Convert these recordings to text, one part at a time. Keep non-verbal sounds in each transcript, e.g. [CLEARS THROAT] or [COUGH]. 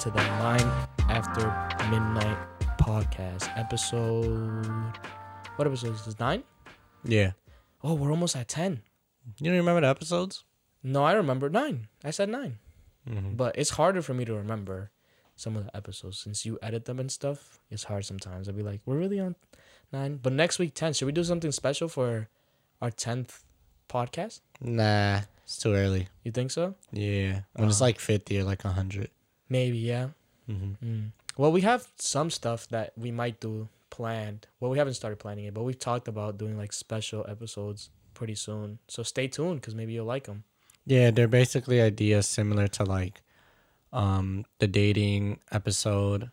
to the Nine After Midnight podcast. Episode. What episode is this? Nine? Yeah. Oh, we're almost at 10. You don't remember the episodes? No, I remember nine. I said 9 Mm-hmm. But it's harder for me to remember some of the episodes since you edit them and stuff. It's hard sometimes. I'll be like, we're really on nine. But next week, 10. Should we do something special for our 10th podcast? Nah, it's too early. You think so? Yeah. When it's Uh. like 50 or like 100. Maybe, yeah. Mm-hmm. Mm. Well, we have some stuff that we might do planned. Well, we haven't started planning it, but we've talked about doing like special episodes pretty soon. So stay tuned because maybe you'll like them. Yeah, they're basically ideas similar to like um the dating episode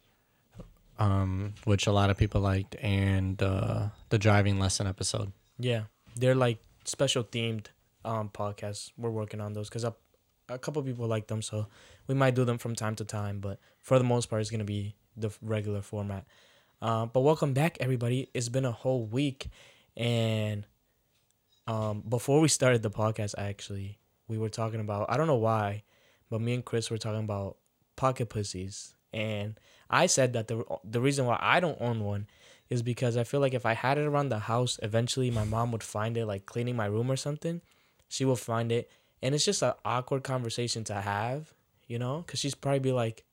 um which a lot of people liked and uh the driving lesson episode. Yeah, they're like special themed um podcasts. We're working on those because a, a couple people like them, so we might do them from time to time. But for the most part, it's gonna be the regular format. Uh, but welcome back, everybody. It's been a whole week, and um, before we started the podcast, actually, we were talking about I don't know why, but me and Chris were talking about pocket pussies, and I said that the the reason why I don't own one is because I feel like if I had it around the house, eventually my mom would find it like cleaning my room or something. She will find it, and it's just an awkward conversation to have, you know, because she's probably be like,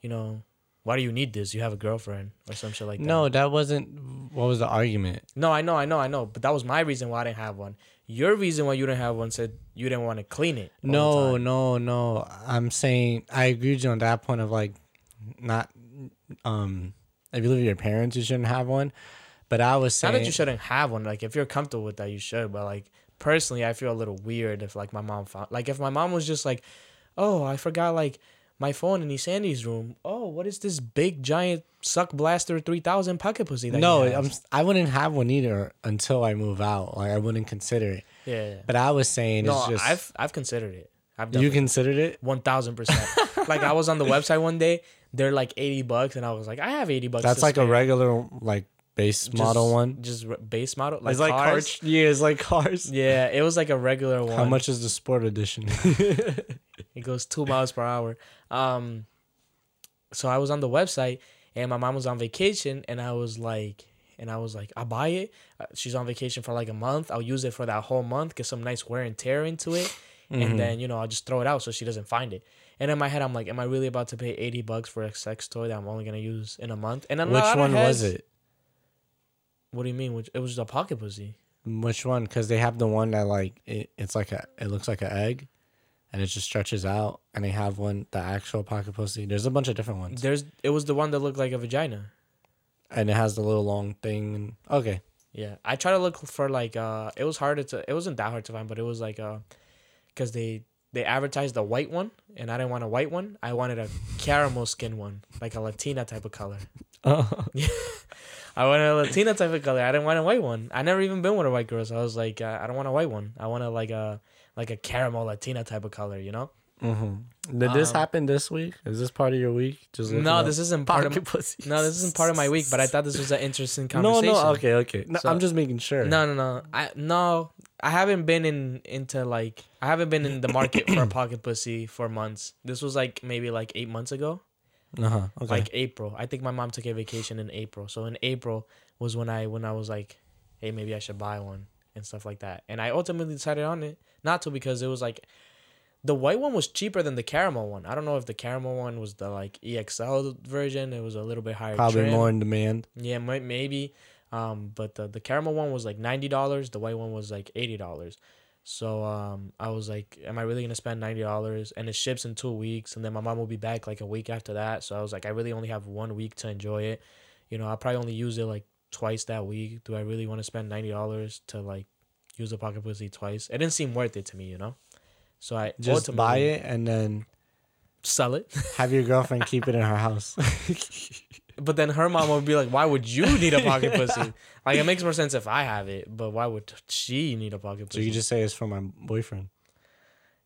you know, why do you need this? You have a girlfriend or some shit like that. No, that wasn't what was the argument? no, I know, I know, I know, but that was my reason why I didn't have one. Your reason why you didn't have one said you didn't want to clean it. No, no, no. I'm saying I agree with you on that point of like not um if you live with your parents you shouldn't have one. But I was Not saying that you shouldn't have one. Like if you're comfortable with that, you should. But like personally, I feel a little weird if like my mom found like if my mom was just like, oh, I forgot like my phone in Sandy's room. Oh, what is this big giant suck blaster three thousand pocket pussy? That no. I'm I wouldn't have one either until I move out. Like I wouldn't consider it. yeah. yeah. But I was saying No, it's just I've I've considered it. I've done you considered it. one thousand percent. [LAUGHS] Like I was on the website one day, they're like eighty bucks, and I was like, I have eighty bucks. That's like a regular like base Just- model one. just re- base model, like it's like cars. Yeah, it's like cars. [LAUGHS] Yeah, it was like a regular one. How much is the sport edition? [LAUGHS] It goes two miles per hour. Um, so I was on the website and my mom was on vacation, and I was like, and I was like, I'll buy it. Uh, She's on vacation for like a month. I'll use it for that whole month, get some nice wear and tear into it, Mm-hmm. and then you know I'll just throw it out so she doesn't find it. And in my head, I'm like, am I really about to pay eighty bucks for a sex toy that I'm only gonna use in a month? And a Which one was it? What do you mean? Which, it was a pocket pussy. Which one? Because they have the one that like it, it's like a it looks like an egg, and it just stretches out. And they have one the actual pocket pussy. There's a bunch of different ones, There's it was the one that looked like a vagina. and it has the little long thing. Okay, Yeah, I try to look for like uh, it was hard to. It wasn't that hard to find, but it was like uh, because they they advertised a white one, and I didn't want a white one. I wanted a caramel skin one, like a Latina type of color. [LAUGHS] I wanted a Latina type of color. I didn't want a white one. I never even been with a white girl, so I was like, uh, I don't want a white one. I want a like a like a caramel Latina type of color. You know? mm-hmm. did this Um, happen this week? Is this part of your week? Just No, this isn't part of. no, this isn't part of my week. But I thought this was an interesting conversation. [LAUGHS] No, no, okay, okay. No, So- I'm just making sure. No, no, no. I no. I haven't been in into like I haven't been in the market for a [COUGHS] pocket pussy for months. This was like maybe like eight months ago, Uh huh. Okay. like April. I think my mom took a vacation in April, so in April was when I when I was like, hey, maybe I should buy one and stuff like that. And I ultimately decided on it not to because it was like the white one was cheaper than the caramel one. I don't know if the caramel one was the like EXL version. It was a little bit higher. Probably trim. more in demand. Yeah, might maybe. Um, but the the caramel one was like ninety dollars. The white one was like eighty dollars. So um, I was like, am I really gonna spend ninety dollars? And it ships in two weeks, and then my mom will be back like a week after that. So I was like, I really only have one week to enjoy it. You know, I'll probably only use it like twice that week. Do I really want to spend ninety dollars to like use a pocket pussy twice? It didn't seem worth it to me, you know. So I Just buy it and then sell it. have your girlfriend keep it in her house. [LAUGHS] [LAUGHS] But then her mom would be like, "Why would you need a pocket [LAUGHS] pussy? Like it makes more sense if I have it, but why would she need a pocket so pussy? you just say it's for my boyfriend.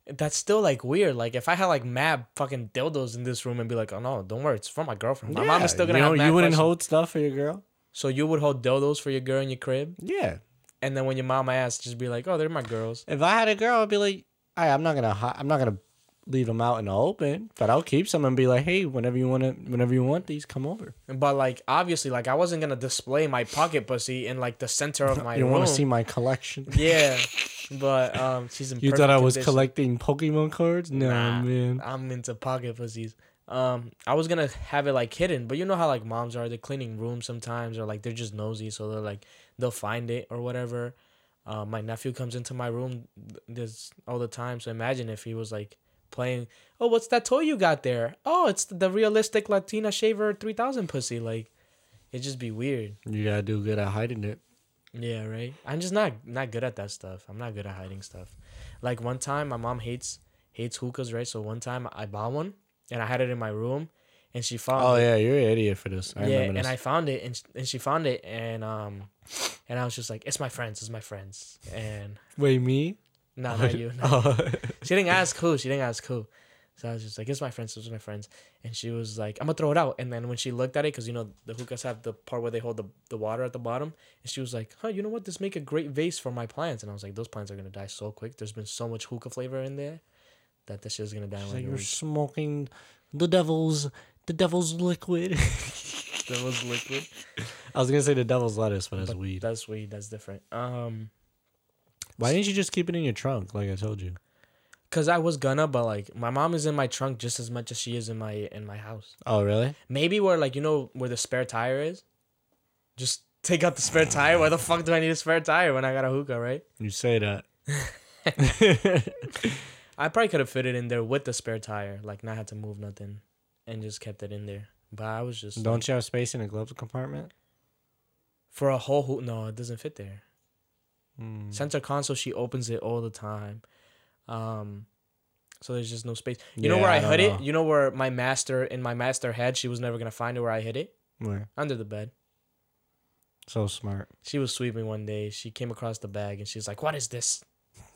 That's still like weird. Like if I had like mad fucking dildos in this room and be like, "Oh no, don't worry, it's for my girlfriend." My mom is still gonna you have know, mad You wouldn't questions. hold stuff for your girl. So you would hold dildos for your girl in your crib, Yeah. and then when your mom asks, just be like, "Oh, they're my girls." If I had a girl, I'd be like, "I, I'm not gonna, hi- I'm not gonna leave them out in the open, but I'll keep some and be like, hey, whenever you want to, whenever you want these, come over. But like obviously, like I wasn't gonna display my pocket pussy in like the center of [LAUGHS] my you want to see my collection? [LAUGHS] Yeah, but um, she's in. You thought I was condition. collecting Pokemon cards? No, Nah. man. I'm into pocket pussies. Um, I was gonna have it like hidden, but you know how like moms are, they're cleaning rooms sometimes, or like they're just nosy, so they're like they'll find it or whatever. Uh, my nephew comes into my room this all the time, so imagine if he was like playing. Oh, what's that toy you got there? Oh, it's the realistic Latina shaver three thousand pussy. Like, it'd just be weird. You gotta do good at hiding it. Yeah, right. I'm just not not good at that stuff. I'm not good at hiding stuff. Like one time, my mom hates hates hookahs, right? So one time I bought one and I had it in my room, and she found Oh it. yeah, you're an idiot for this. I yeah, and this. I found it, and sh- and she found it, and um, and I was just like, it's my friends, it's my friends, and Wait, me? No, [LAUGHS] not you. no. Oh. [LAUGHS] She didn't ask who. She didn't ask who. So I was just like, it's my friends, it's my friends. And she was like, I'm gonna throw it out. And then when she looked at it, because you know the hookahs have the part where they hold the, the water at the bottom, and she was like, huh, you know what? This make a great vase for my plants. And I was like, those plants are gonna die so quick. There's been so much hookah flavor in there that this shit's gonna die. Like, you're week." smoking the devil's the devil's liquid. [LAUGHS] Was liquid. I was gonna say the devil's lettuce, but that's But weed. That's weed. That's different. Um, Why didn't you just keep it in your trunk like I told you? cause I was gonna, but like my mom is in my trunk just as much as she is in my in my house. Oh really? Maybe where like you know where the spare tire is. Just take out the spare tire. Why the fuck do I need a spare tire when I got a hookah, right? You say that. [LAUGHS] I probably could have fit it in there with the spare tire, like not had to move nothing, and just kept it in there. But I was just Don't like, you have space in the glove compartment? for a whole hook. No, it doesn't fit there. Hmm. Center console, she opens it all the time. Um, so there's just no space. You know where I, don't hid it? You know where my master in my master head, she was never gonna find it where I hid it Where? under the bed. So smart. She was sweeping one day. She came across the bag and she's like, "What is this?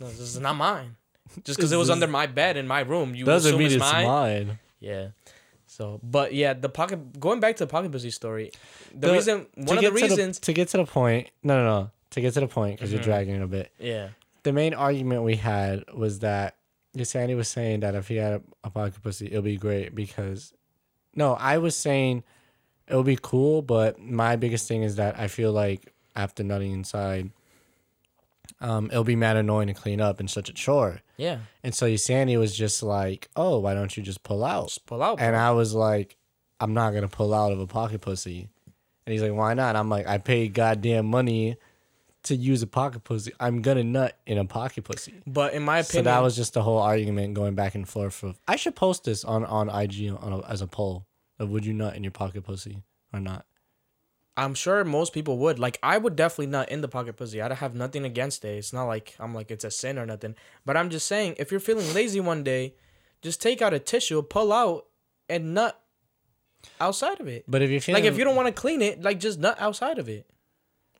No, this is not mine. [LAUGHS] Just because it was under my bed in my room, you Doesn't mean it's mine. mine. Yeah. So, but yeah, the pocket. Going back to the pocket pussy story, the, The- reason one of the to reasons. to get to the point. No, no, no. To get to the point, because Mhm. you're dragging it a bit. yeah. The main argument we had was that Sandy was saying that if he had a, a pocket pussy, it'll be great because. No, I was saying it would be cool, but my biggest thing is that I feel like after nutting inside, um, it'll be mad annoying to clean up and such a chore. Yeah. And so Sandy was just like, "Oh, why don't you just pull out?" Just pull out. And. I was like, I'm not gonna pull out of a pocket pussy. And he's like, Why not? I'm like, I paid goddamn money to use a pocket pussy. I'm gonna nut in a pocket pussy. but in my opinion, So that was just the whole argument going back and forth. Of I should post this on on IG on a, as a poll of would you nut in your pocket pussy or not? I'm sure most people would. Like, I would definitely nut in the pocket pussy. I'd have nothing against it. It's not like I'm like it's a sin or nothing. But I'm just saying, if you're feeling lazy one day, just take out a tissue, pull out, and nut outside of it. But if you're feeling Like, if you don't want to clean it, like just nut outside of it.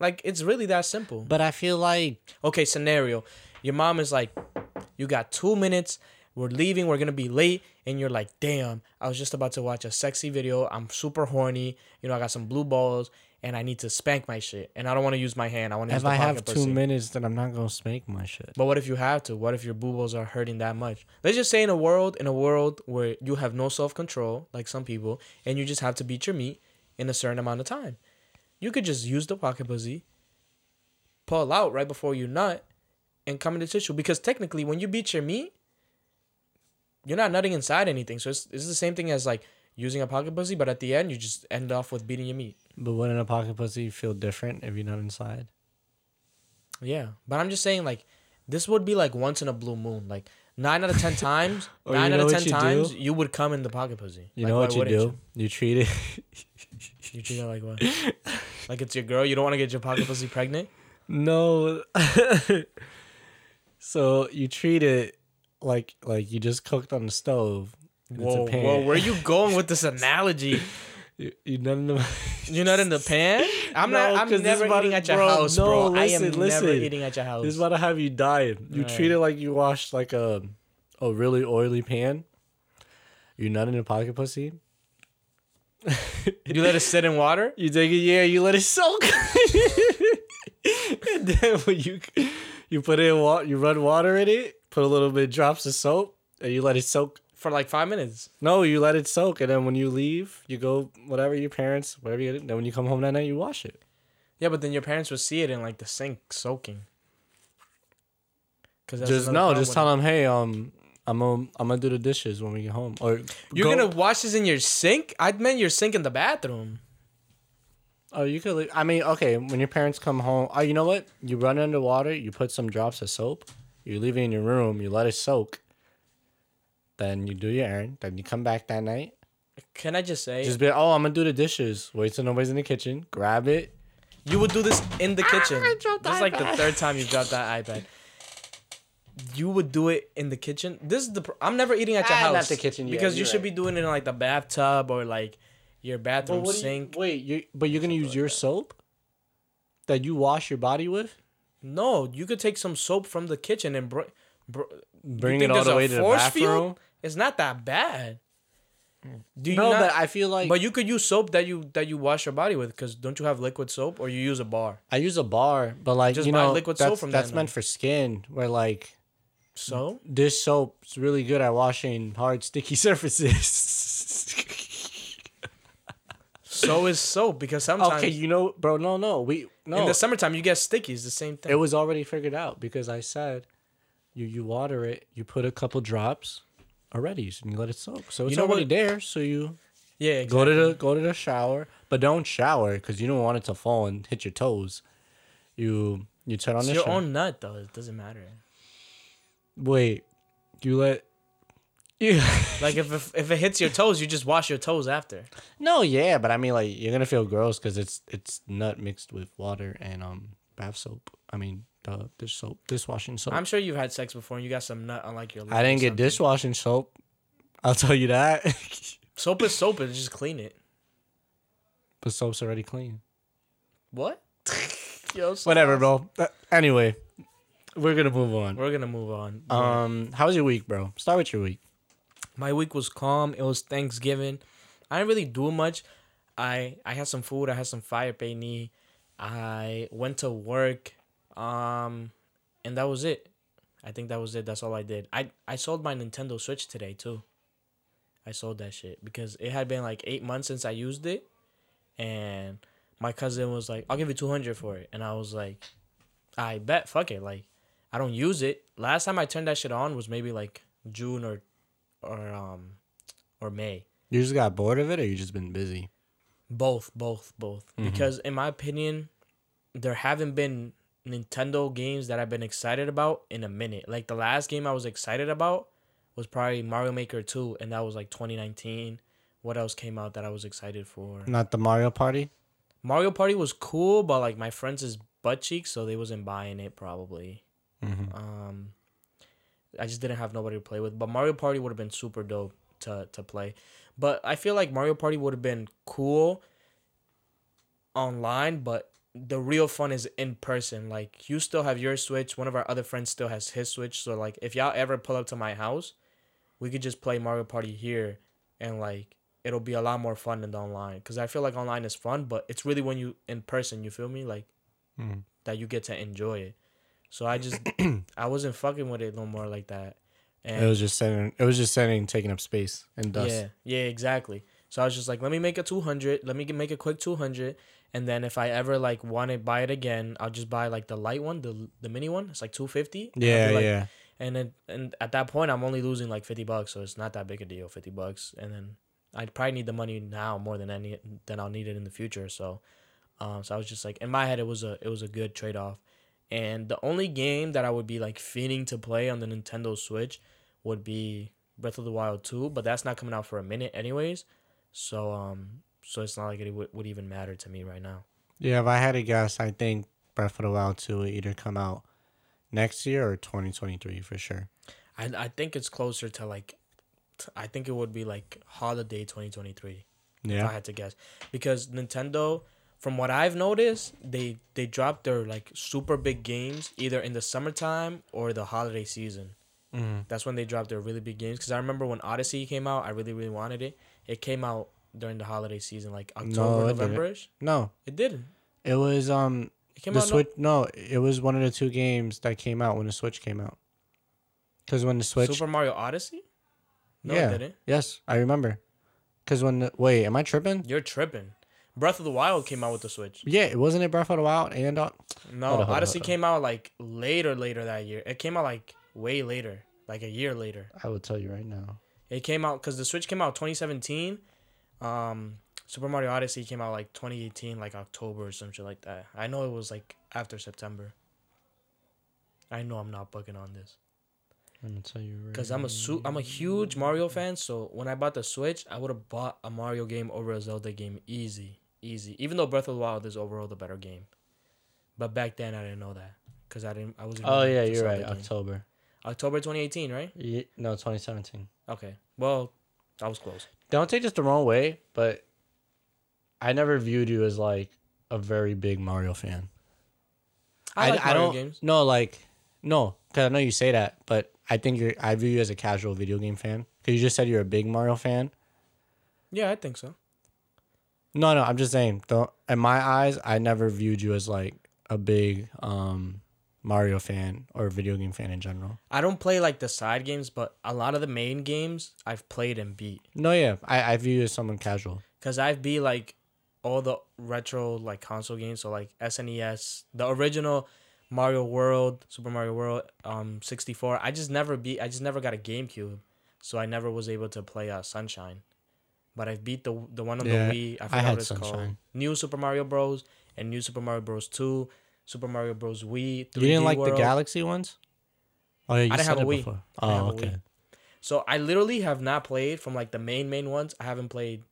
Like, it's really that simple. but I feel like Okay, scenario. Your mom is like, you got two minutes. We're leaving. We're gonna be late. And you're like, damn. I was just about to watch a sexy video. I'm super horny. You know, I got some blue balls, and I need to spank my shit. And I don't want to use my hand. I want to use if I have two minutes, then I'm not gonna spank my shit. But what if you have to? What if your boo balls are hurting that much? Let's just say in a world, in a world where you have no self control, like some people, and you just have to beat your meat in a certain amount of time. You could just use the pocket pussy, pull out right before you nut, and come into tissue. Because technically, when you beat your meat, you're not nutting inside anything. So it's, it's the same thing as like using a pocket pussy, but at the end, you just end off with beating your meat. But wouldn't a pocket pussy feel different if you're not inside? Yeah, but I'm just saying like this would be like once in a blue moon. Like nine out of ten [LAUGHS] times, oh, nine out of ten you times do? you would come in the pocket pussy. You Like, know what you do? You treat it. [LAUGHS] You treat it like what? [LAUGHS] like it's your girl. You don't want to get your pocket pussy pregnant. No. [LAUGHS] so you treat it like like you just cooked on the stove. and it's a Whoa, pan. whoa, where are you [LAUGHS] going with this analogy? You, you none of You're not in the pan. I'm No, not. I'm never eating to- at your bro, house, no, bro. I listen, am never listen. eating at your house. This is about to have you dying. You treat it like you washed like a a really oily pan. You're not in a pocket pussy. You let it sit in water. You take it, yeah. You let it soak, [LAUGHS] and then when you you put it in water, you run water in it. Put a little bit drops of soap, and you let it soak. for like five minutes. No, you let it soak, and then when you leave, you go whatever your parents, whatever you. Then when you come home that night, you wash it. Yeah, but then your parents would see it in like the sink soaking. Cause just no, just tell them, hey, um, I'm gonna I'm gonna do the dishes when we get home, or You're go- gonna wash this in your sink? I meant your sink in the bathroom. Oh, you could. Leave. I mean, okay. When your parents come home, oh, you know what? You run it under water. You put some drops of soap. You leave it in your room. You let it soak. Then you do your errand. Then you come back that night. Can I just say Just be, oh, I'm gonna do the dishes. Wait till nobody's in the kitchen. Grab it. you would do this in the ah, kitchen? I dropped the This is like the third time you've dropped that iPad. You would do it in the kitchen. This is the. Pr- I'm never eating at your Ah, house. not the kitchen, yeah, because you should right. be doing it in like the bathtub or like your bathroom do you- sink. wait, you but you're gonna use your soap that you wash your body with. No, you could take some soap from the kitchen and br- br- Bring it all the way to the force bathroom. field? It's not that bad. Do you No, not- but I feel like But you could use soap that you that you wash your body with because don't you have liquid soap or you use a bar? I use a bar, but like Just you buy know, liquid soap from that's meant for skin. Where like So this soap's really good at washing hard, sticky [LAUGHS] surfaces. so is soap because sometimes okay, you know, bro. No, no, we no. in the summertime you get sticky. It's the same thing. it was already figured out because I said, you you water it, you put a couple drops already, and you let it soak. So it's know already what- there. So you yeah, exactly. go to the go to the shower, but don't shower because you don't want it to fall and hit your toes. You you turn on It's the your shower. own nut though. It doesn't matter. Wait, you let. [LAUGHS] Yeah. Like if, if if it hits your toes, you just wash your toes after. No, yeah, but I mean, like you're gonna feel gross because it's it's nut mixed with water and um bath soap. I mean, the dish soap, dishwashing soap. I'm sure you've had sex before and you got some nut on like your. I didn't get dishwashing soap. I'll tell you that. [LAUGHS] Soap is soap. It's just clean it. but soap's already clean. What? [LAUGHS] Yo, so Whatever, bro. Uh, anyway, we're gonna move on. We're gonna move on. Um, how was your week, bro? Start with your week. my week was calm. It was Thanksgiving. I didn't really do much. I I had some food. I had some fire knee. I went to work. Um, and that was it. I think that was it. That's all I did. I I sold my Nintendo Switch today too. I sold that shit because it had been like eight months since I used it, and my cousin was like, "I'll give you two hundred for it," and I was like, "I bet, fuck it." Like, I don't use it. Last time I turned that shit on was maybe like June or or um or May. You just got bored of it, or you just been busy? Both, both, both. Because in my opinion, there haven't been Nintendo games that I've been excited about in a minute. Like the last game I was excited about was probably Mario Maker 2 and that was like 2019. What else came out that I was excited for? Not the Mario Party. Mario Party was cool, but like my friends is butt cheeks, so they wasn't buying it probably. Mhm. Um, I just didn't have nobody to play with. But Mario Party would have been super dope to to play. But I feel like Mario Party would have been cool online, but the real fun is in person. Like you still have your Switch, one of our other friends still has his Switch. So like if y'all ever pull up to my house, we could just play Mario Party here and like it'll be a lot more fun than the online because I feel like online is fun, but it's really when you in person. You feel me? Like Mhm. that you get to enjoy it. So I just [CLEARS THROAT] I wasn't fucking with it no more like that. And It was just sitting. It was just sitting, taking up space and dust. yeah, yeah, exactly. So I was just like, let me make a two hundred. Let me make a quick two hundred, and then if I ever like want to buy it again, I'll just buy like the light one, the the mini one. It's like two fifty. Yeah, like, yeah. And then and at that point, I'm only losing like fifty bucks, so it's not that big a deal. Fifty bucks, and then I'd probably need the money now more than any than I'll need it in the future. So, um, so I was just like in my head, it was a it was a good trade off. And the only game that I would be like fiending to play on the Nintendo Switch would be Breath of the Wild 2, but that's not coming out for a minute anyways. So um so it's not like it would, would even matter to me right now. Yeah, if I had to guess, I think Breath of the Wild 2 will either come out next year or 2023 for sure. I I think it's closer to like t- I think it would be like holiday 2023 if I had to guess. Because Nintendo from what I've noticed, they they drop their like super big games either in the summertime or the holiday season. Mhm. That's when they dropped their really big games. Because I remember when Odyssey came out, I really really wanted it. It came out during the holiday season, like No, October, it didn't. No, It didn't. it was um It came the out. no- Switch. No, it was one of the two games that came out when the Switch came out. Because when the Switch, Super Mario Odyssey. No, yeah. it didn't. Yes, I remember. Cause when the, wait, am I tripping? You're tripping. Breath of the Wild came out with the Switch. Yeah, it wasn't it Breath of the Wild and uh, No, Hold on, hold Odyssey on. came out like later, later that year. It came out like way later, like a year later. I will tell you right now. It came out because the Switch came out 2017. Um, Super Mario Odyssey came out like 2018, like October or some shit like that. I know it was like after September. I know I'm not bugging on this Let me tell you right. because I'm a su- I'm a huge Mario fan. So when I bought the Switch, I would have bought a Mario game over a Zelda game easy, easy. Even though Breath of the Wild is overall the better game, but back then I didn't know that because I didn't. I wasn't. Oh yeah, you're right. October. October 2018, right? Ye- no, 2017. Okay. Well, that was close. Don't take this the wrong way, but I never viewed you as like a very big Mario fan. I, like Mario don't games. no like no because I know you say that, but I think you're I view you as a casual video game fan because you just said you're a big Mario fan. Yeah, I think so. No, no, I'm just saying. Don't in my eyes, I never viewed you as like a big um Mario fan or video game fan in general. I don't play like the side games, but a lot of the main games I've played and beat. No, yeah, I I view you as someone casual. Cause I've beat like all the retro like console games, so like SNES, the original Mario World, Super Mario World, um, sixty four. I just never beat. I just never got a GameCube, so I never was able to play uh, Sunshine. But I've beat the the one on Yeah, the Wii. I I forgot had what it's called. New Super Mario Bros. and New Super Mario Bros. Two, Super Mario Bros. Wii. 3D You didn't like World. the Galaxy ones? Oh yeah, you I didn't have a Wii. before. Oh okay. Wii. So I literally have not played from like the main main ones. I haven't played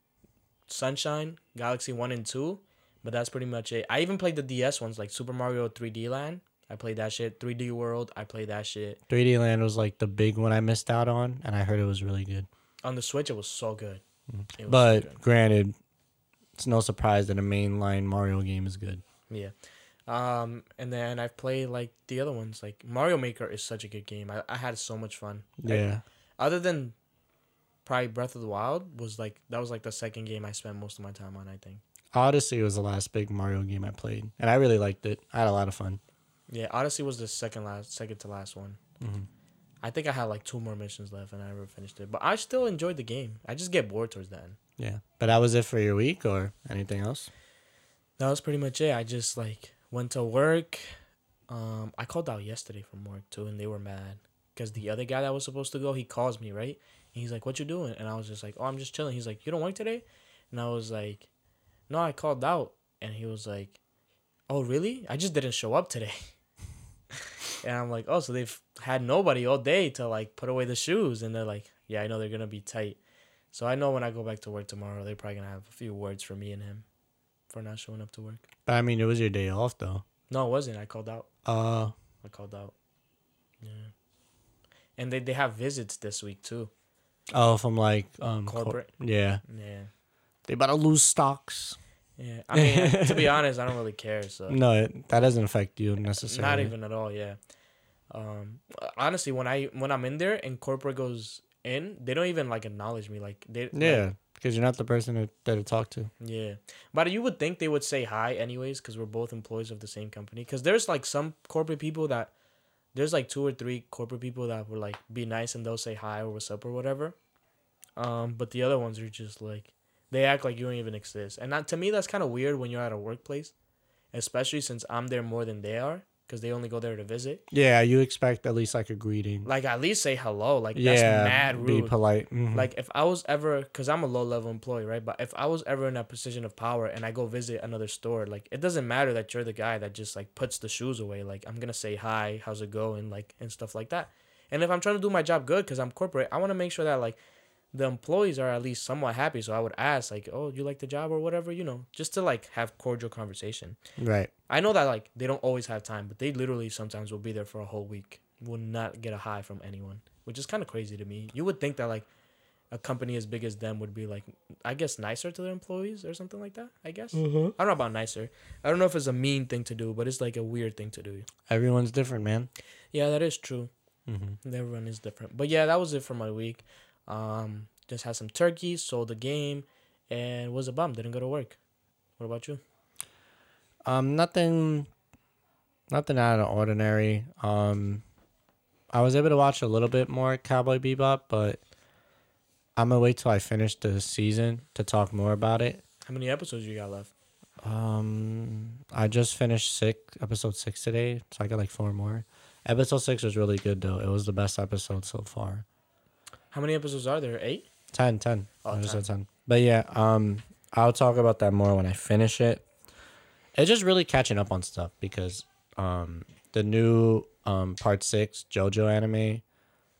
Sunshine, Galaxy One and Two, but that's pretty much it. I even played the DS ones like Super Mario 3D Land. I played that shit. 3D World. I played that shit 3D Land was like the big one I missed out on, and I heard it was really good. on the Switch. It was so good. Was so But granted, it's no surprise that a mainline Mario game is good. yeah. Um, and then I've played like the other ones. Like Mario Maker is such a good game. I, I had so much fun. I- Yeah. other than probably Breath of the Wild was like that was like the second game I spent most of my time on. I think. Odyssey was the last big Mario game I played, and I really liked it. I had a lot of fun. Yeah, Odyssey was the second last, second to last one. Mhm. I think I had like two more missions left, and I never finished it. But I still enjoyed the game. I just get bored towards the end. Yeah. But that was it for your week, or anything else? That was pretty much it. I just like went to work. Um, I called out yesterday from work too, and they were mad because the other guy that was supposed to go, he calls me right, and he's like, "What you doing?" And I was just like, "Oh, I'm just chilling." He's like, "You don't work today?" And I was like, "No, I called out." And he was like, "Oh, really? I just didn't show up today." [LAUGHS] and I'm like, "Oh, so they've had nobody all day to like put away the shoes?" And they're like, "Yeah, I know they're gonna be tight." So I know when I go back to work tomorrow, they're probably gonna have a few words for me and him for not showing up to work. But I mean, it was your day off though. No, it wasn't. I called out. Uh, I called out. Yeah. And they, they have visits this week too. oh, from like um, cor- Corporate. yeah, Yeah. they about to lose stocks. Yeah. I mean, to be honest, I don't really care. So No, it, that doesn't affect you necessarily. not even at all. Yeah. Um. Honestly, when I when I'm in there and corporate goes in, they don't even like acknowledge me. Like they. Yeah, because you're not the person to, that to talk to. yeah. But you would think they would say hi anyways, because we're both employees of the same company. Because there's like some corporate people that. There's like two or three corporate people that will like be nice and they'll say hi or what's up or whatever. Um, but the other ones are just like they act like you don't even exist, and that, to me that's kind of weird when you're at a workplace, especially since I'm there more than they are because they only go there to visit. Yeah, you expect at least like a greeting. Like at least say hello. Like yeah, that's mad be rude. polite. Mhm. Like if I was ever, cause I'm a low level employee, right? But if I was ever in a position of power and I go visit another store, like it doesn't matter that you're the guy that just like puts the shoes away. Like I'm gonna say hi, how's it going, like and stuff like that. And if I'm trying to do my job good, cause I'm corporate, I want to make sure that like the employees are at least somewhat happy. So I would ask like, oh, you like the job or whatever, you know, just to like have cordial conversation. right. I know that like they don't always have time, but they literally sometimes will be there for a whole week. Will not get a high from anyone, which is kind of crazy to me. You would think that like a company as big as them would be like, I guess, nicer to their employees or something like that. I guess I don't know about nicer. I don't know if it's a mean thing to do, but it's like a weird thing to do. Everyone's different, man. Yeah, that is true. Mm-hmm. Everyone is different, but yeah, that was it for my week. Um, just had some turkey, sold the game, and was a bum. Didn't go to work. What about you? Um, nothing, nothing out of the ordinary. Um, I was able to watch a little bit more Cowboy Bebop, but I'm gonna wait till I finish the season to talk more about it. How many episodes you got left? Um, I just finished six episode six today, so I got like four more. Episode six was really good though. It was the best episode so far. How many episodes are there? Eight. 10, 10. Oh, just 10. 10. But yeah, um, I'll talk about that more when I finish it. It's just really catching up on stuff because um, the new um, part six JoJo anime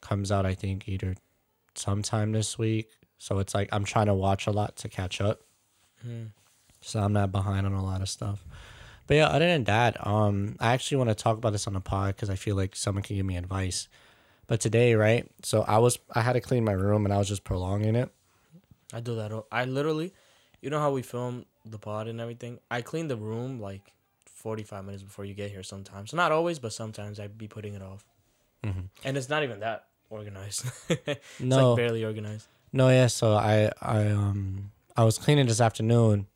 comes out, I think, either sometime this week. So it's like I'm trying to watch a lot to catch up. Hmm. So I'm not behind on a lot of stuff. But yeah, other than that, um, I actually want to talk about this on the pod because I feel like someone can give me advice. But today, right? So I was I had to clean my room and I was just prolonging it. I do that. I literally, you know how we film the pod and everything. I clean the room like forty five minutes before you get here. Sometimes, not always, but sometimes I'd be putting it off. Mhm. And it's not even that organized. [LAUGHS] it's No, like barely organized. no, yeah. So I I um I was cleaning this afternoon,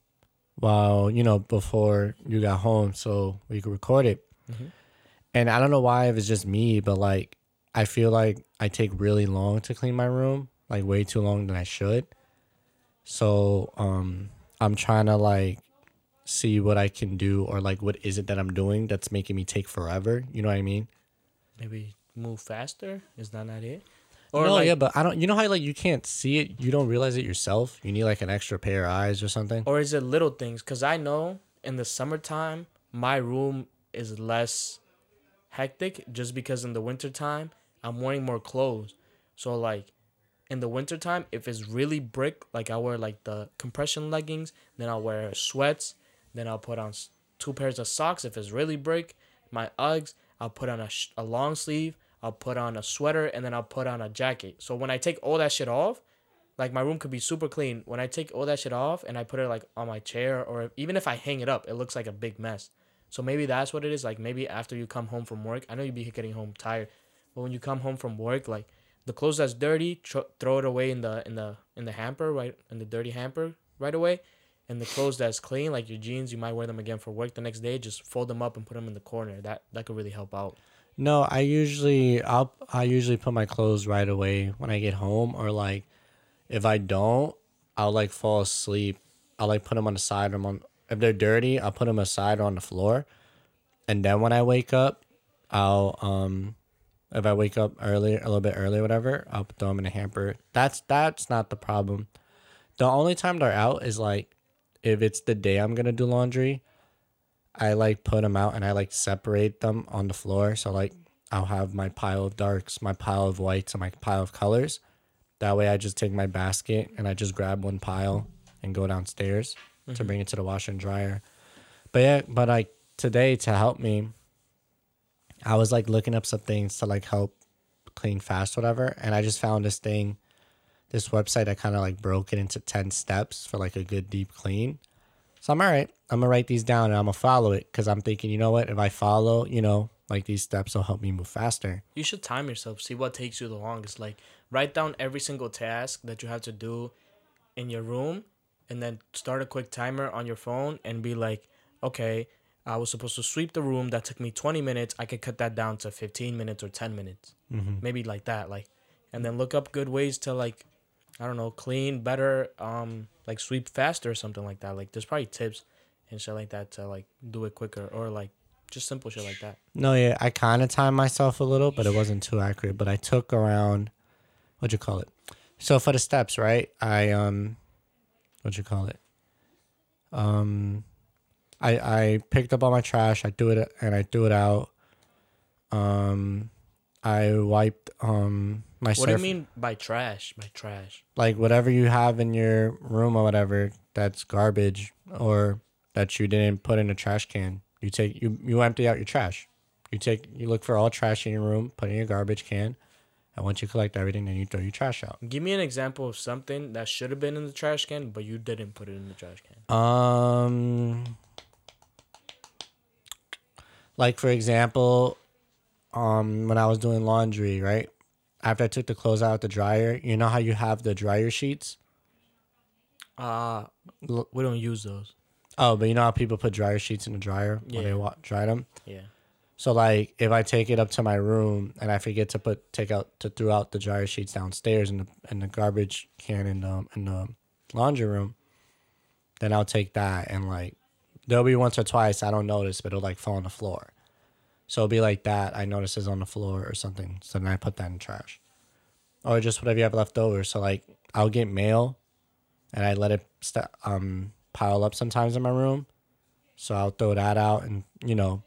while you know before you got home, so we could record it. Mhm. And I don't know why if it's just me, but like I feel like I take really long to clean my room, like way too long than I should. So um I'm trying to like see what I can do or like what is it that I'm doing that's making me take forever. You know what I mean? Maybe move faster. Is that not it? no, like, yeah, but I don't. You know how like you can't see it, you don't realize it yourself. You need like an extra pair of eyes or something. Or is it little things? Because I know in the summertime, my room is less hectic just because in the wintertime, I'm wearing more clothes. So, like, in the wintertime, if it's really brick, like I wear like the compression leggings, then I'll wear sweats, then I'll put on two pairs of socks if it's really brick. My Uggs, I'll put on a, a long sleeve, I'll put on a sweater, and then I'll put on a jacket. So, when I take all that shit off, like my room could be super clean. When I take all that shit off and I put it like on my chair or even if I hang it up, it looks like a big mess. So maybe that's what it is. Like maybe after you come home from work, I know you'd be getting home tired, but when you come home from work, like the clothes that's dirty, tr- throw it away in the in the in the hamper, right in the dirty hamper right away. And the clothes that's clean, like your jeans, you might wear them again for work the next day. Just fold them up and put them in the corner. That that could really help out. No, I usually I'll I usually put my clothes right away when I get home, or like if I don't, I'll like fall asleep. I'll like put them on the side. Or on if they're dirty, I'll put them aside on the floor, and then when I wake up, I'll um if I wake up early a little bit early, whatever, I'll throw them in a hamper. That's that's not the problem. The only time they're out is like if it's the day I'm gonna do laundry. I like put them out and I like separate them on the floor. So like I'll have my pile of darks, my pile of whites, and my pile of colors. That way I just take my basket and I just grab one pile and go downstairs to mm-hmm. bring it to the washer and dryer. But yeah, but like today to help me, I was like looking up some things to like help clean fast, whatever, and I just found this thing, this website that kind of like broke it into ten steps for like a good deep clean. So I'm all right. I'm gonna write these down and I'm gonna follow it because I'm thinking, you know what? If I follow, you know, like these steps will help me move faster. You should time yourself. See what takes you the longest. Like write down every single task that you have to do in your room, and then start a quick timer on your phone and be like, okay, I was supposed to sweep the room. That took me twenty minutes. I could cut that down to fifteen minutes or ten minutes, Mm-hmm. maybe like that. Like, and then look up good ways to like, I don't know, clean better. Um, like sweep faster or something like that. Like there's probably tips and shit like that to like do it quicker or like just simple shit like that. No, yeah, I kind of timed myself a little, but it wasn't too accurate. But I took around, what'd you call it? So for the steps, right? I um, what'd you call it? Um, I I picked up all my trash. I threw it and I threw it out. Um, I wiped um my. What do you mean by trash? By trash. like whatever you have in your room or whatever that's garbage or that you didn't put in a trash can. You take you you empty out your trash. You take you look for all trash in your room, put in your garbage can, and once you collect everything, then you throw your trash out. Give me an example of something that should have been in the trash can, but you didn't put it in the trash can. Um, like for example, um, when I was doing laundry, right after I took the clothes out of the dryer, you know how you have the dryer sheets. Uh we don't use those. Oh, but you know how people put dryer sheets in the dryer when Yeah. they wa- dry them. Yeah. So like if I take it up to my room and I forget to put take out to throw out the dryer sheets downstairs in the in the garbage can in the in the laundry room, then I'll take that and like there'll be once or twice I don't notice, but it'll like fall on the floor. So it'll be like that. I notice it's on the floor or something. So then I put that in trash. Or just whatever you have left over. So like I'll get mail and I let it st- um pile up sometimes in my room. So I'll throw that out and you know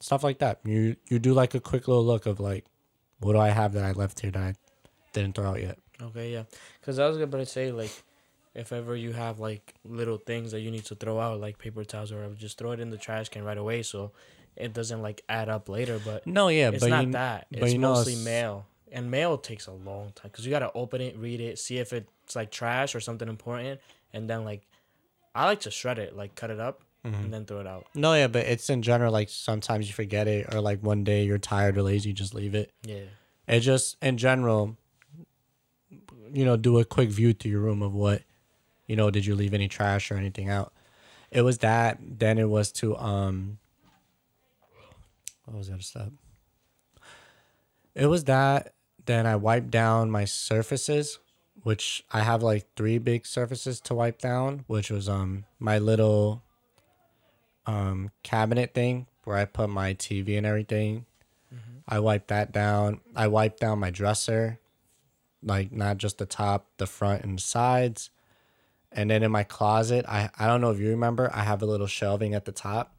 stuff like that. You you do like a quick little look of like, what do I have that I left here that I didn't throw out yet? Okay, yeah. Because I was to say like, if ever you have like little things that you need to throw out, like paper towels or whatever, just throw it in the trash can right away, so it doesn't like add up later. But No, yeah, it's but not you, that. It's mostly it's- mail, and mail takes a long time because you gotta open it, read it, see if it's like trash or something important, and then like, I like to shred it, like cut it up, Mm-hmm. and then throw it out. No, yeah, but it's in general like sometimes you forget it or like one day you're tired or lazy, you just leave it. Yeah. It just in general, you know, do a quick view through your room of what, you know, did you leave any trash or anything out? It was that. Then it was to um. What was the other step? It was that. Then I wiped down my surfaces, which I have like three big surfaces to wipe down, which was um my little um cabinet thing where I put my TV and everything. I wiped that down. I wiped down my dresser, like not just the top, the front and the sides. And then in my closet, I I don't know if you remember, I have a little shelving at the top.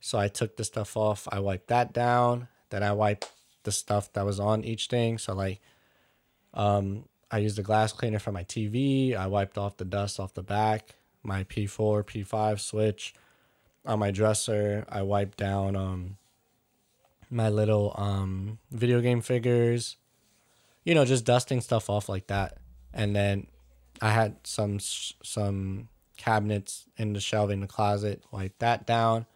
So I took the stuff off. I wiped that down. Then I wiped the stuff that was on each thing. So like, um, I used a glass cleaner for my TV. I wiped off the dust off the back. My P4, P5 switch on my dresser. I wiped down um my little um video game figures. You know, just dusting stuff off like that. And then I had some some cabinets in the shelving in the closet. Wiped that down.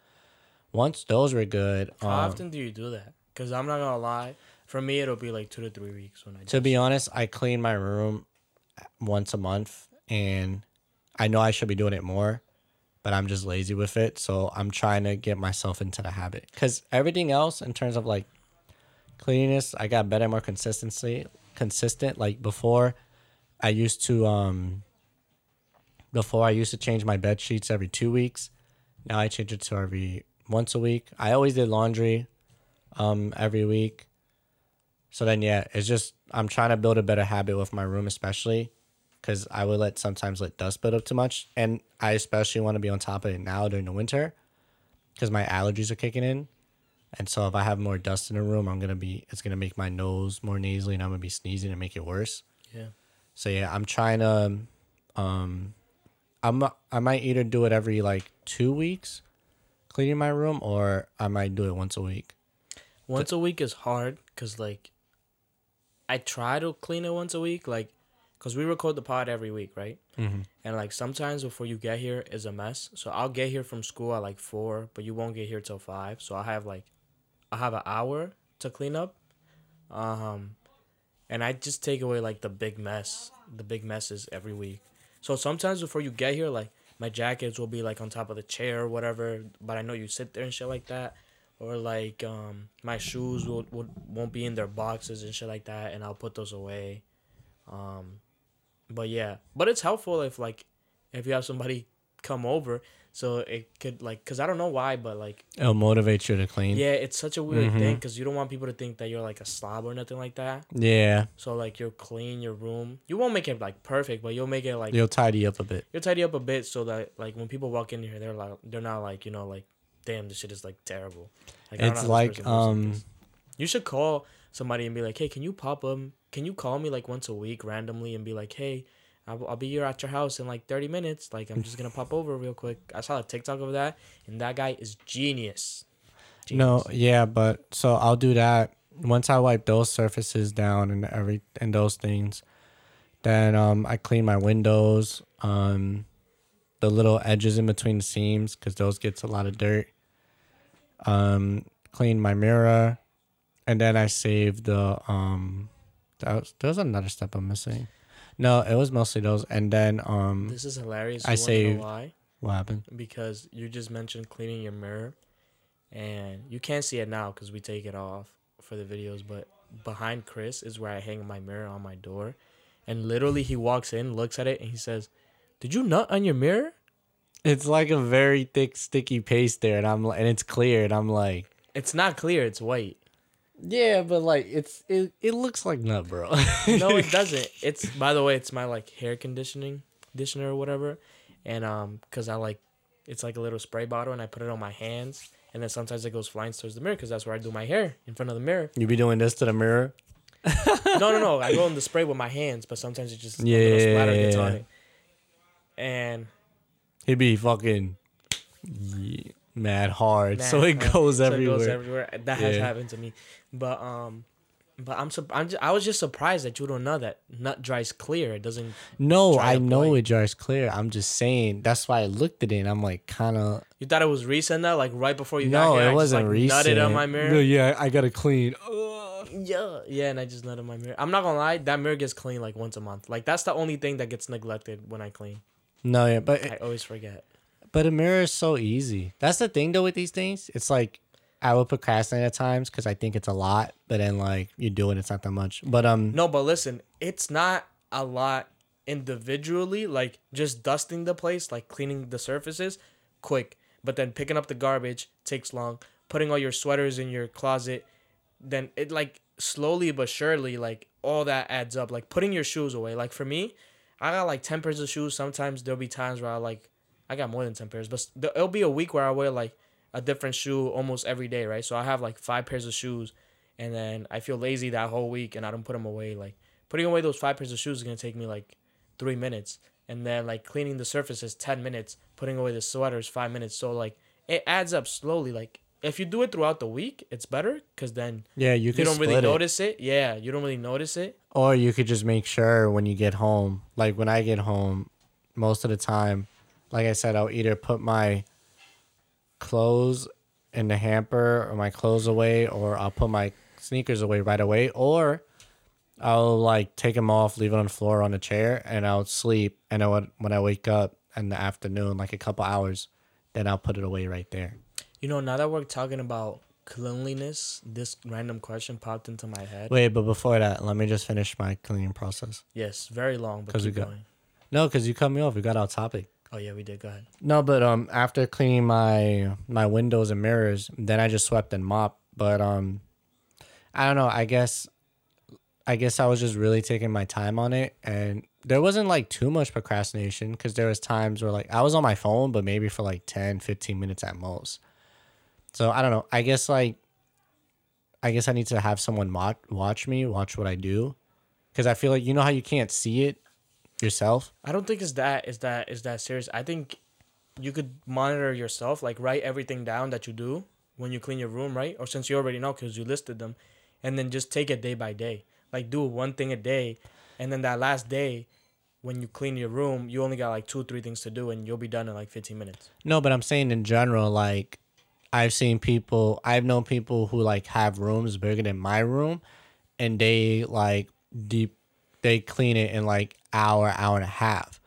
Once those were good, How um, often do you do that? Because I'm not gonna lie, for me it'll be like two to three weeks when I. to be honest, I clean my room once a month, and I know I should be doing it more, but I'm just lazy with it. So I'm trying to get myself into the habit. Because everything else, in terms of like cleanliness, I got better, more consistency, consistent. Like before, I used to um. Before I used to change my bed sheets every two weeks. Now I change it to every once a week. I always did laundry, um, every week. So then, yeah, it's just I'm trying to build a better habit with my room, especially because I would let sometimes let dust build up too much, and I especially want to be on top of it now during the winter because my allergies are kicking in, and so if I have more dust in the room, I'm gonna be it's gonna make my nose more nasally, and I'm gonna be sneezing and make it worse. Yeah. So yeah, I'm trying to, um, I'm I might either do it every like two weeks, cleaning my room, or I might do it once a week. Once a week is hard because like, I try to clean it once a week, like, cause we record the pod every week, right? Mm-hmm. And like sometimes before you get here is a mess. So I'll get here from school at like four, but you won't get here till five. So I have like, I have an hour to clean up, um, and I just take away like the big mess, the big messes every week. So sometimes before you get here, like my jackets will be like on top of the chair or whatever, but I know you sit there and shit like that. Or like um my shoes will, will won't be in their boxes and shit like that, and I'll put those away. Um, but yeah, but it's helpful if like if you have somebody come over, so it could like cause I don't know why, but like It'll motivate you to clean. yeah, it's such a weird Mhm. thing because you don't want people to think that you're like a slob or nothing like that. Yeah, So like you'll clean your room. You won't make it like perfect, but you'll make it like you'll tidy up a bit. you'll tidy up a bit so that like when people walk in here, they're like they're not like you know like damn this shit is like terrible. Like, It's like lives like um, you should call somebody and be like, hey, can you pop um can you call me like once a week randomly and be like, hey. I'll, I'll be here at your house in like 30 minutes. Like, I'm just going to pop over real quick. I saw a TikTok of that, and that guy is genius. no, yeah, but so I'll do that once I wipe those surfaces down and every and those things. Then um, I clean my windows, um, the little edges in between the seams because those gets a lot of dirt. Um, clean my mirror, and then I save the um. That was, there was another step I'm missing. No, it was mostly those, and then um, This is hilarious. I You wanna know saved- why? what happened? because you just mentioned cleaning your mirror and you can't see it now because we take it off for the videos. But behind Chris is where I hang my mirror on my door, and literally he walks in, looks at it, and he says, "Did you nut on your mirror?" It's like a very thick, sticky paste there, and I'm and it's clear, and I'm like, It's not clear. It's white. Yeah, but like it's it, it looks like nut, bro. [LAUGHS] no, it doesn't. It's by the way, it's my like hair conditioning conditioner or whatever, and um, cause I like, it's like a little spray bottle, and I put it on my hands, and then sometimes it goes flying towards the mirror, cause that's where I do my hair in front of the mirror. You be doing this to the mirror? no, no, no. I go in the spray with my hands, but sometimes it just Yeah, a little yeah, splatter yeah, gets yeah. on it. And He'd be fucking yeah, mad hard, man, so it uh, goes so everywhere. It goes everywhere. That has Yeah. happened to me, but um, but I'm sup- I'm just, I was just surprised that you don't know that nut dries clear. It doesn't. no, I know point. it dries clear. I'm just saying that's why I looked at it. and I'm like, kind of. You thought it was recent though, like right before you got No, here. I it just, wasn't like, recent. Nutted on my mirror. No, yeah, I gotta clean. Ugh. Yeah, yeah, and I just nutted on my mirror. I'm not gonna lie, that mirror gets cleaned like once a month. Like that's the only thing that gets neglected when I clean. No, yeah, but I always forget. But a mirror is so easy. That's the thing though with these things. It's like I will procrastinate at times because I think it's a lot, but then like you do it, it's not that much. But um, No, but listen, it's not a lot individually. Like just dusting the place, like cleaning the surfaces, quick. But then picking up the garbage takes long. Putting all your sweaters in your closet, then it like slowly but surely, like all that adds up. Like putting your shoes away. Like for me, I got like ten pairs of shoes. Sometimes there'll be times where I like I got more than ten pairs, but it'll be a week where I wear like a different shoe almost every day, right? So I have like five pairs of shoes, and then I feel lazy that whole week, and I don't put them away. Like putting away those five pairs of shoes is gonna take me like three minutes, and then like cleaning the surfaces ten minutes, putting away the sweaters five minutes. So like it adds up slowly. Like if you do it throughout the week, it's better because then yeah, you you, don't really it. notice it. Yeah, you don't really notice it. or you could just make sure when you get home. Like when I get home, most of the time, like I said, I'll either put my clothes in the hamper or my clothes away, or I'll put my sneakers away right away, or I'll like take them off, leave it on the floor on the chair, and I'll sleep. And I when, when I wake up in the afternoon, like a couple hours, then I'll put it away right there. You know, now that we're talking about cleanliness, this random question popped into my head. Wait, but before that, let me just finish my cleaning process. Yes, very long, but 'Cause we keep got- going. No, because you cut me off. We got off topic. Oh yeah, we did. Go ahead. No, but um, after cleaning my my windows and mirrors, then I just swept and mopped. But um, I don't know. I guess, I guess I was just really taking my time on it, and there wasn't like too much procrastination because there was times where like I was on my phone, but maybe for like 10, 15 minutes at most. So I don't know. I guess like, I guess I need to have someone watch watch me, watch what I do, because I feel like you know how you can't see it yourself. I don't think it's that is that is that serious. I think you could monitor yourself, like write everything down that you do when you clean your room, right? Or since you already know because you listed them, and then just take it day by day. Like do one thing a day, and then that last day, when you clean your room, you only got like two three things to do, and you'll be done in like fifteen minutes. No, but I'm saying in general, like I've seen people, I've known people who like have rooms bigger than my room, and they like deep, they clean it in like hour, hour and a half.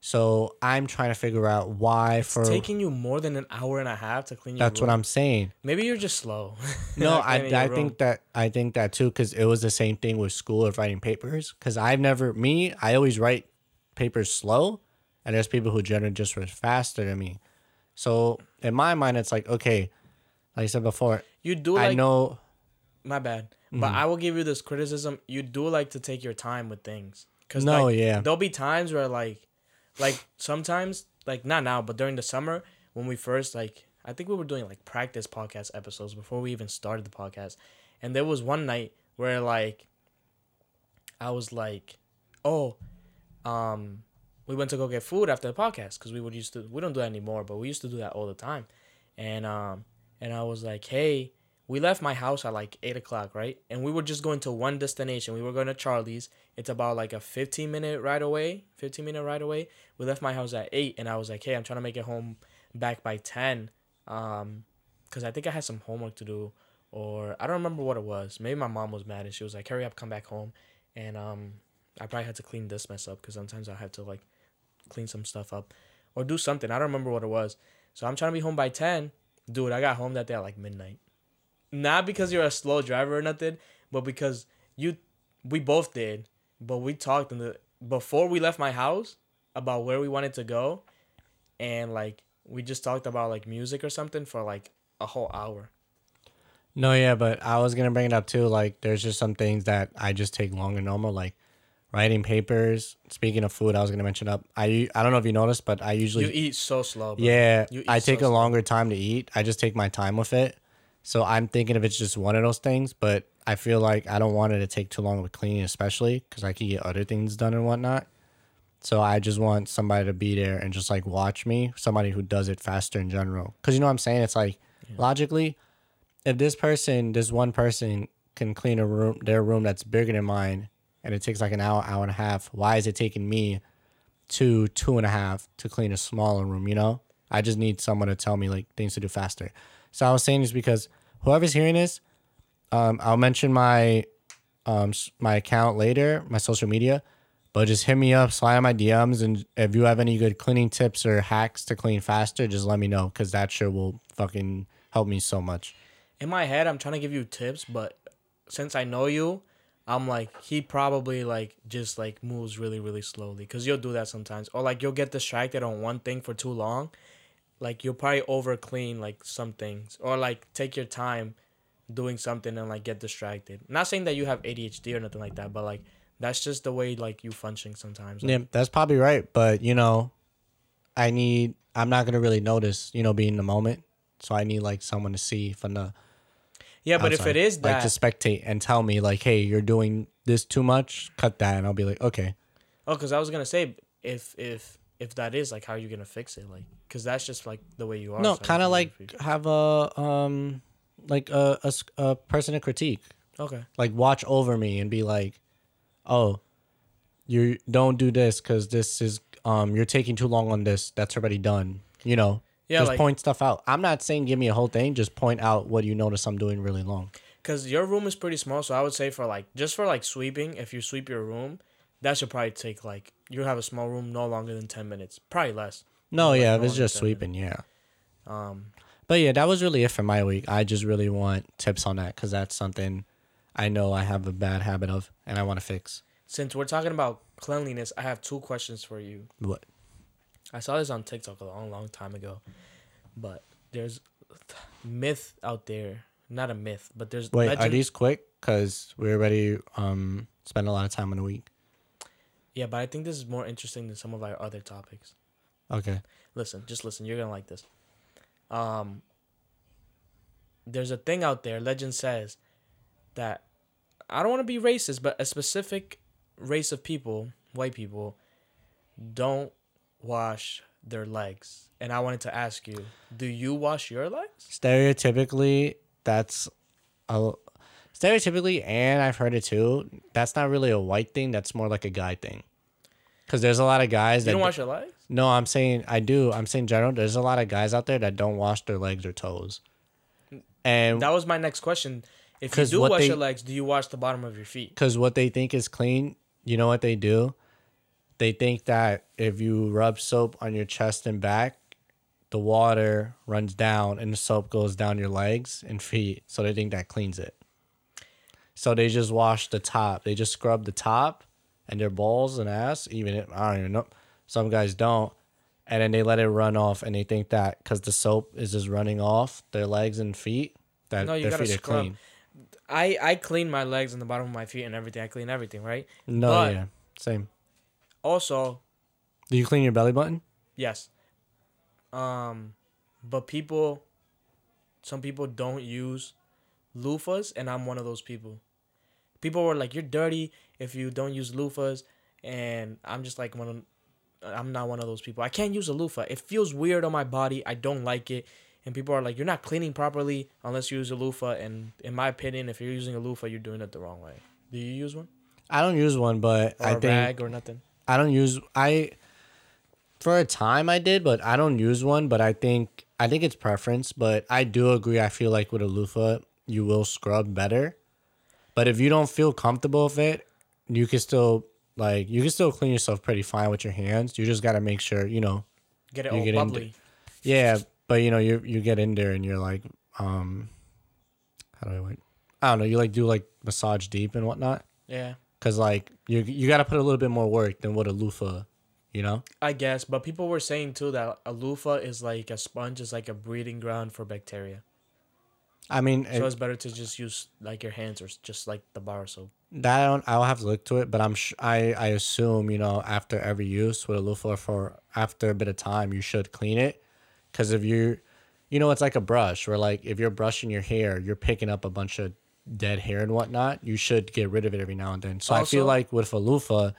So I'm trying to figure out why It's for. taking you more than an hour and a half to clean your that's room. what I'm saying. Maybe you're just slow. [LAUGHS] No, I, I think that I think that too because it was the same thing with school of writing papers. Because I've never me, I always write papers slow, and there's people who generally just write faster than me. So in my mind, it's like okay, like I said before, you do like I know. My bad. Mm-hmm. But I will give you this criticism. You do like to take your time with things. Cause No, like, yeah. There'll be times where like, like sometimes like not now, but during the summer when we first like I think we were doing like practice podcast episodes before we even started the podcast, and there was one night where like, I was like, oh, um, we went to go get food after the podcast because we would used to we don't do that anymore, but we used to do that all the time, and um, and I was like, hey, we left my house at like eight o'clock, right? And we were just going to one destination. We were going to Charlie's. It's about like a fifteen minute ride away. Fifteen minute ride away. We left my house at eight, and I was like, hey, I'm trying to make it home back by ten, um, because I think I had some homework to do, or I don't remember what it was. Maybe my mom was mad and she was like, hurry up, come back home, and um, I probably had to clean this mess up because sometimes I have to like clean some stuff up or do something. I don't remember what it was. So I'm trying to be home by 10 dude, I got home that day at like midnight. Not because you're a slow driver or nothing, but because you, we both did. But we talked in the before we left my house about where we wanted to go, and like we just talked about like music or something for like a whole hour. No, yeah, but I was gonna bring it up too. Like, there's just some things that I just take longer normal, like writing papers. Speaking of food, I was gonna mention up. I I don't know if you noticed, but I usually You eat so slow. Bro. yeah I so take a slow. longer time to eat. I just take my time with it. So I'm thinking if it's just one of those things, but I feel like I don't want it to take too long with cleaning, especially because I can get other things done and whatnot. So I just want somebody to be there and just like watch me, somebody who does it faster in general. Because you know what I'm saying? It's like logically, if this person, this one person can clean a room, their room that's bigger than mine, and it takes like an hour, hour and a half, why is it taking me two, two and a half to clean a smaller room? You know, I just need someone to tell me like things to do faster. So I was saying this because whoever's hearing this, um, I'll mention my um my account later, my social media. But just hit me up, slide on my DMs, and if you have any good cleaning tips or hacks to clean faster, just let me know because that sure will fucking help me so much. in my head I'm trying to give you tips, but since I know you, I'm like he probably like just like moves really really slowly because you'll do that sometimes, or like you'll get distracted on one thing for too long, like you'll probably over clean like some things, or like take your time doing something and like get distracted. Not saying that you have ADHD or nothing like that, but like that's just the way like you function sometimes. Like, Yeah, that's probably right. But you know, I need. I'm not gonna really notice. You know, being in the moment. So I need like someone to see from the yeah, but if it is that, like to spectate and tell me like, hey, you're doing this too much. Cut that, and I'll be like, okay. Oh, because I was gonna say if if if that is like how are you gonna fix it? Like, because that's just like the way you are. No, so kind of like have a um, like a, a, a person to critique. okay. like watch over me and be like, "Oh, you don't do this because this is um you're taking too long on this. That's already done." You know, Yeah, just like- point stuff out. I'm not saying give me a whole thing. Just point out what you notice I'm doing really long. Because your room is pretty small, so I would say for like just for like sweeping, if you sweep your room, that should probably take like you have a small room no longer than ten minutes, probably less. No, Like, yeah, no if it's just sweeping, yeah. Um, But yeah, that was really it for my week. I just really want tips on that because that's something I know I have a bad habit of and I want to fix. since we're talking about cleanliness, I have two questions for you. What? I saw this on TikTok a long, long time ago, but there's myth out there. Not a myth, but there's Wait, are legend- these quick? Because we already um spend a lot of time in a week. Yeah, but I think this is more interesting than some of our other topics. Okay. listen, just listen. You're gonna like this. Um, there's a thing out there. Legend says that I don't want to be racist, but a specific race of people, white people, don't wash their legs. And I wanted to ask you, do you wash your legs? stereotypically that's a stereotypically and i've heard it too that's not really a white thing that's more like a guy thing because there's a lot of guys You that don't wash your legs? no i'm saying i do i'm saying general there's a lot of guys out there that don't wash their legs or toes and That was my next question. If you do wash they- your legs, do you wash the bottom of your feet? because what they think is clean you know what they do they think that if you rub soap on your chest and back the water runs down and the soap goes down your legs and feet so they think that cleans it so they just wash the top they just scrub the top and their balls and ass even if, i don't even know some guys don't and then they let it run off and they think that because the soap is just running off their legs and feet that No, you their gotta feet are scrub. clean I I clean my legs and the bottom of my feet and everything. I clean everything, right? no But- yeah same Also, do you clean your belly button Yes. Um, but people, some people don't use loofahs, and I'm one of those people. People were like, "You're dirty if you don't use loofahs," and I'm just like, one. Of, I'm not one of those people. I can't use a loofah. It feels weird on my body. I don't like it. And people are like, "You're not cleaning properly unless you use a loofah." And in my opinion, if you're using a loofah, you're doing it the wrong way. Do you use one I don't use one, but or I a think rag or nothing? I don't use I for a time I did, but I don't use one, but I think I think it's preference, but I do agree I feel like with a loofah you will scrub better. But if you don't feel comfortable with it, you can still like you can still clean yourself pretty fine with your hands. You just got to make sure, you know. Get it all get bubbly. Yeah, but you know, you you get in there and you're like, um, how do I wait? I don't know. You like do like massage deep and whatnot, Yeah. cause like you you got to put a little bit more work than what a loofah, you know. I guess, but people were saying too that a loofah is like a sponge, is like a breeding ground for bacteria. I mean, So it- it's better to just use like your hands or just like the bar soap. that I don't, I'll have to look to it, but I'm sh- I I assume you know after every use with a loofah for after a bit of time you should clean it, cause if you, you know, it's like a brush where like if you're brushing your hair, you're picking up a bunch of dead hair and whatnot. You should get rid of it every now and then. So I feel like with a loofah,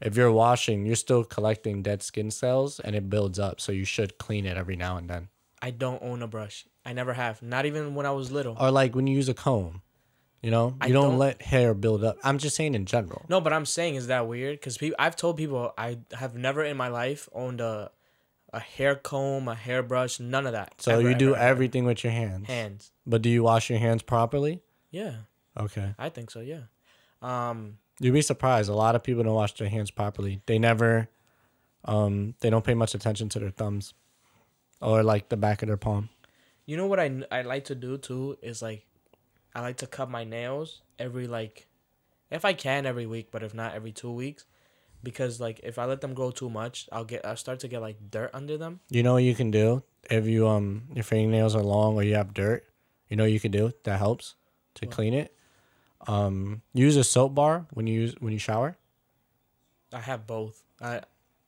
if you're washing, you're still collecting dead skin cells and it builds up. So you should clean it every now and then. I don't own a brush. I never have. Not even when I was little. Or like when you use a comb, you know, you I don't, don't- let hair build up. I'm just saying in general. No, but I'm saying is that weird? Because people, I've told people I have never in my life owned a, a hair comb, a hairbrush, none of that. So Ever, you do ever, ever. everything with your hands. hands. But do you wash your hands properly? Yeah, Okay. I think so. Yeah. Um. You'd be surprised. A lot of people don't wash their hands properly. They never um they don't pay much attention to their thumbs or like the back of their palm. You know what I I like to do too is like, I like to cut my nails every like, if I can every week, but if not every two weeks, because like if I let them grow too much, I'll get I'll start to get like dirt under them. You know what you can do if you um your fingernails are long or you have dirt. You know what you can do that helps to What? clean it. Um, use a soap bar when you use when you shower. I have both. I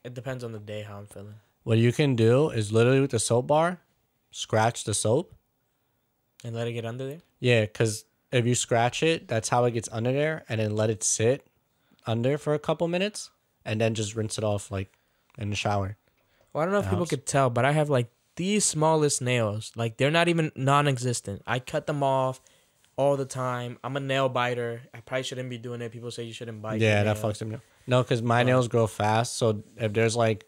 it depends on the day how I'm feeling. What you can do is literally with the soap bar, scratch the soap. And let it get under there. Yeah, because if you scratch it, that's how it gets under there, and then let it sit under for a couple minutes, and then just rinse it off like in the shower. Well, I don't know if people helps. could tell, but I have like these smallest nails. Like they're not even non-existent. I cut them off all the time. I'm a nail biter. I probably shouldn't be doing it. People say you shouldn't bite. your yeah, that fucks them. up. No, because my Um, nails grow fast, so if there's like,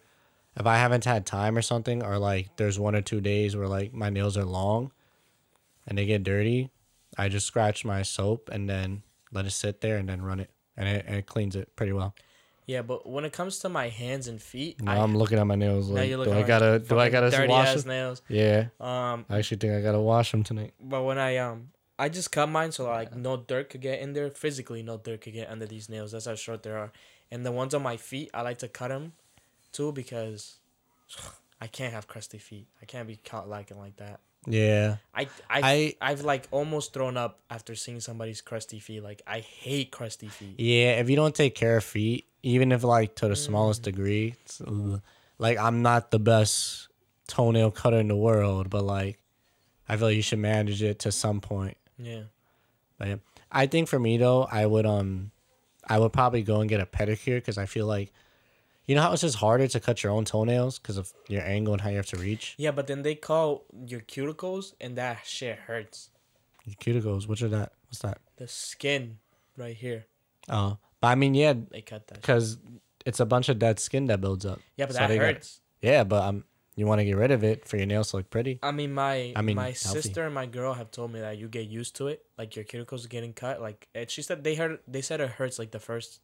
if I haven't had time or something, or like there's one or two days where like my nails are long, and they get dirty, I just scratch my soap and then let it sit there and then run it, and it, and it cleans it pretty well. Yeah, but when it comes to my hands and feet, Now I'm looking at my nails like, do I gotta, do I gotta wash them? nails. Yeah, Um, I actually think I gotta wash them tonight. but when I um, I just cut mine so like no dirt could get in there. Physically, no dirt could get under these nails. That's how short they are. And the ones on my feet, I like to cut them, too, because I can't have crusty feet. I can't be caught lacking like that. Yeah, I I I- I've like almost thrown up after seeing somebody's crusty feet. Like I hate crusty feet. yeah. If you don't take care of feet, even if like to the Mm. smallest degree, it's, like I'm not the best toenail cutter in the world, but like I feel like you should manage it to some point. Yeah. But yeah. I think for me though, I would um, I would probably go and get a pedicure because I feel like, you know how it's just harder to cut your own toenails because of your angle and how you have to reach Yeah, but then they call your cuticles, and that shit hurts. your cuticles. Which are that? What's that? The skin right here. Oh, but I mean, yeah, They cut that. because it's a bunch of dead skin that builds up. Yeah, but So that they got- hurts. Yeah, but um, you want to get rid of it for your nails to look pretty. I mean, my I mean, my healthy. sister and my girl have told me that you get used to it, like your cuticles getting cut. Like she said, they heard they said it hurts like the first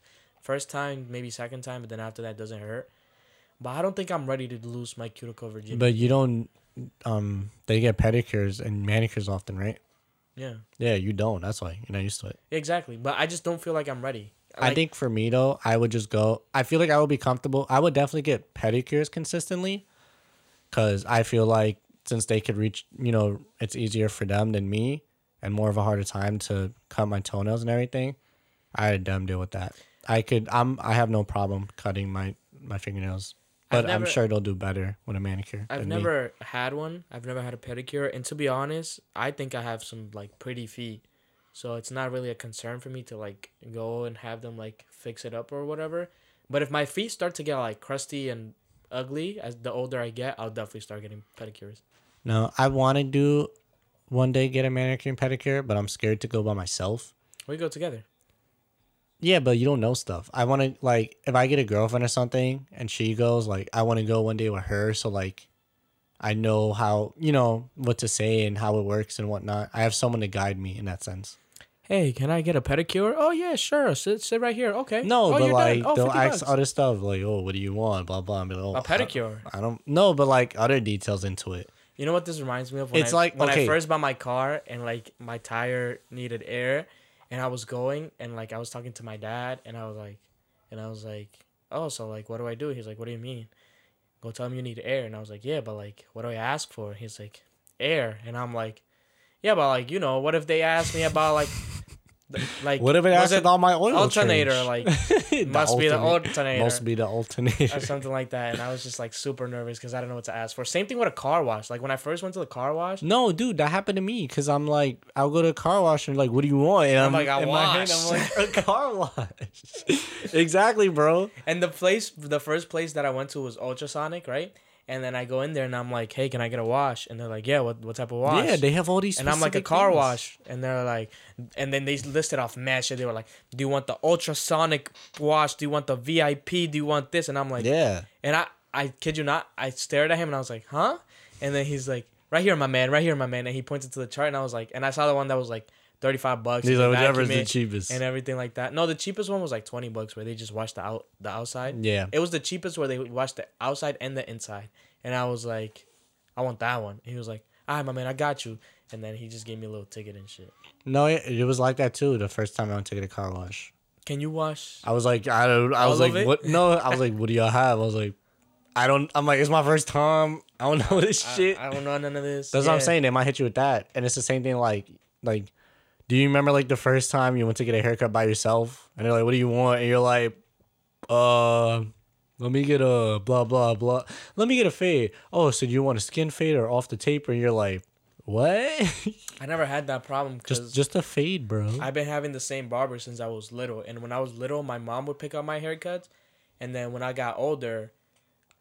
first time, maybe second time, but then after that doesn't hurt. But I don't think I'm ready to lose my cuticle virginity. But you don't. Um, they get pedicures and manicures often, right? yeah, Yeah, you don't. That's why you're not used to it. exactly. But I just don't feel like I'm ready. I think for me though, I would just go. I feel like I would be comfortable. I would definitely get pedicures consistently, because I feel like since they could reach, you know, it's easier for them than me, and more of a harder time to cut my toenails and everything. I had them deal with that. I could. I'm. I have no problem cutting my my fingernails, but I'm sure they'll do better with a manicure. I've than me. never had one. I've never had a pedicure, and to be honest, I think I have some like pretty feet, so it's not really a concern for me to like go and have them like fix it up or whatever. But if my feet start to get like crusty and ugly as the older I get, I'll definitely start getting pedicures. No, I want to do one day get a manicure and pedicure, but I'm scared to go by myself. We go together. Yeah, but you don't know stuff. I want to like if I get a girlfriend or something and she goes like I want to go one day with her so like I know how, you know, what to say and how it works and whatnot. I have someone to guide me in that sense. Hey, can I get a pedicure? Oh yeah, sure. Sit sit right here. Okay. No, oh, but like. Oh, they'll ask bucks. other stuff like, "Oh, what do you want?" blah blah. Be like, oh, a pedicure. I, I don't know, but like other details into it. You know what this reminds me of? When It's I, like- when okay. I first bought my car and like my tire needed air, and I was going and like I was talking to my dad and I was like, and I was like, oh, so like what do I do? He's like, what do you mean? Go tell him you need air, and I was like, yeah, but like what do I ask for? He's like, air, and I'm like, yeah, but like you know, what if they ask me about like, like What if it asks about my oil alternator? change? Like [LAUGHS] must be the alternator Must be the alternator. or something like that. And I was just like super nervous because I don't know what to ask for. Same thing with a car wash. Like when I first went to the car wash, No, dude, that happened to me because I'm like, I'll go to a car wash and like, what do you want? And I'm like, I in my head, wash. I'm like, a car wash. [LAUGHS] exactly, bro. and the place, the first place that I went to was Ultrasonic, right? And then I go in there and I'm like, hey, can I get a wash? And they're like, yeah, what, what type of wash? Yeah, they have all these. and I'm like a car things. wash, and they're like, and then they listed off mad shit. They were like, do you want the ultrasonic wash? Do you want the VIP? Do you want this? And I'm like, Yeah. And I, I kid you not, I stared at him and I was like, huh? And then he's like, right here, my man, right here, my man. And he pointed to the chart and I was like, and I saw the one that was like 35 bucks. He's and like, the cheapest. And everything like that. No, the cheapest one was like 20 bucks where they just washed the out the outside. Yeah. It was the cheapest where they washed the outside and the inside. And I was like, I want that one. And he was like, all right, my man, I got you. And then he just gave me a little ticket and shit. No, it, it was like that too. The first time I went to get a car wash, Can you wash? I was like, I don't. I was like, it? what? No, I was [LAUGHS] like, what do y'all have? I was like, I don't. I'm like, it's my first time. I don't know [LAUGHS] this I- shit. I, don't know none of this. That's what I'm Yeah. saying. They might hit you with that, and it's the same thing. Like, like, do you remember like the first time you went to get a haircut by yourself, and they're like, "What do you want?" And you're like, "Uh, let me get a blah blah blah. Let me get a fade. Oh, so do you want a skin fade or off the taper?" And you're like, "What? [LAUGHS] I never had that problem just just a fade, bro." I've been having the same barber since I was little. And when I was little, my mom would pick out my haircuts. And then when I got older,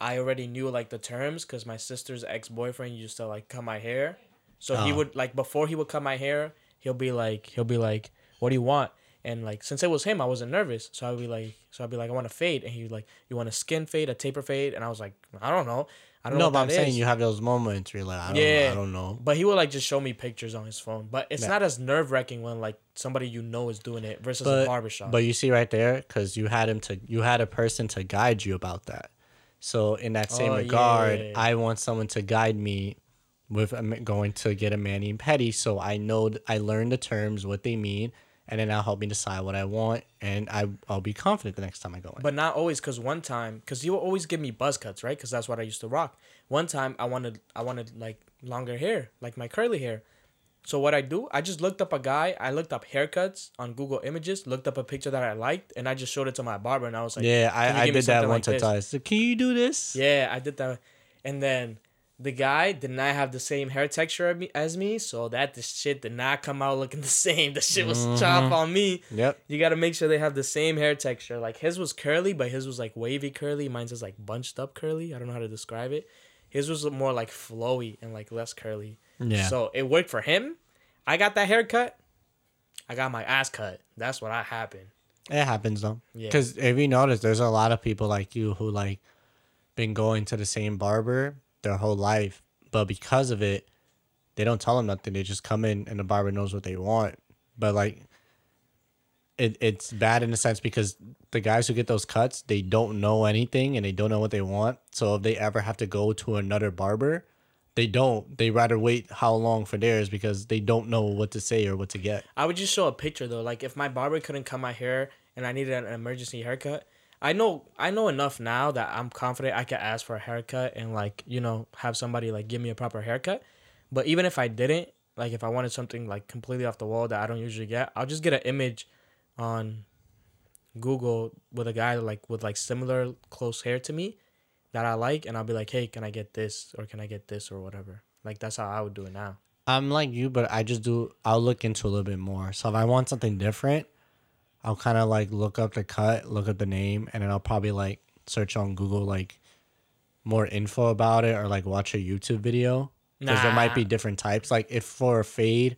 I already knew like the terms because my sister's ex boyfriend used to like cut my hair. So he Oh. would like before he would cut my hair, he'll be like he'll be like, "What do you want?" And like since it was him, I wasn't nervous. So I'd be like, so I'd be like, "I want a fade," and he would like, "You want a skin fade, a taper fade?" And I was like, "I don't know." I don't no, know. but I'm that saying you have those moments where you're like, I don't, Yeah. know, I don't know. But he would like just show me pictures on his phone. But it's Yeah. not as nerve wracking when like somebody you know is doing it versus a But barbershop. but you see right there, because you had him to, you had a person to guide you about that. So in that same Oh, regard, yeah, yeah. I want someone to guide me with going to get a mani and pedi, so I know I learn the terms, what they mean, and then that'll help me decide what I want, and I I'll be confident the next time I go in. But not always, cause one time, cause you would always give me buzz cuts, right? Cause that's what I used to rock. One time, I wanted, I wanted like longer hair, like my curly hair. So what I do, I just looked up a guy. I looked up haircuts on Google Images, looked up a picture that I liked, and I just showed it to my barber, and I was like, yeah, I, I did that once like to twice. So, can you do this? Yeah, I did that, and then the guy did not have the same hair texture as me- as me, so that the shit did not come out looking [LAUGHS] the same. The shit was mm-hmm. chop on me. Yep. You gotta make sure they have the same hair texture. Like his was curly, but his was like wavy curly. Mine's is like bunched up curly. I don't know how to describe it. His was more like flowy and like less curly. Yeah. So it worked for him. I got that haircut. I got my ass cut. That's what I happened. It happens though. Yeah. Because if you notice, there's a lot of people like you who like been going to the same barber their whole life, but because of it, they don't tell them nothing. They just come in and the barber knows what they want. But like, it it's bad in a sense because the guys who get those cuts, they don't know anything and they don't know what they want. So if they ever have to go to another barber, they don't. They rather wait how long for theirs because they don't know what to say or what to get. I would just show a picture though. Like if my barber couldn't cut my hair and I needed an emergency haircut, I know I know enough now that I'm confident I could ask for a haircut and like you know have somebody like give me a proper haircut. But even if I didn't, like if I wanted something like completely off the wall that I don't usually get, I'll just get an image on Google with a guy like with like similar close hair to me that I like, and I'll be like, hey, can I get this or can I get this or whatever. Like that's how I would do it now. I'm like you, but I just do. I'll look into a little bit more. So if I want something different, I'll kind of like look up the cut, look up the name, and then I'll probably like search on Google like more info about it or like watch a YouTube video because there might be different types. Like if for a fade,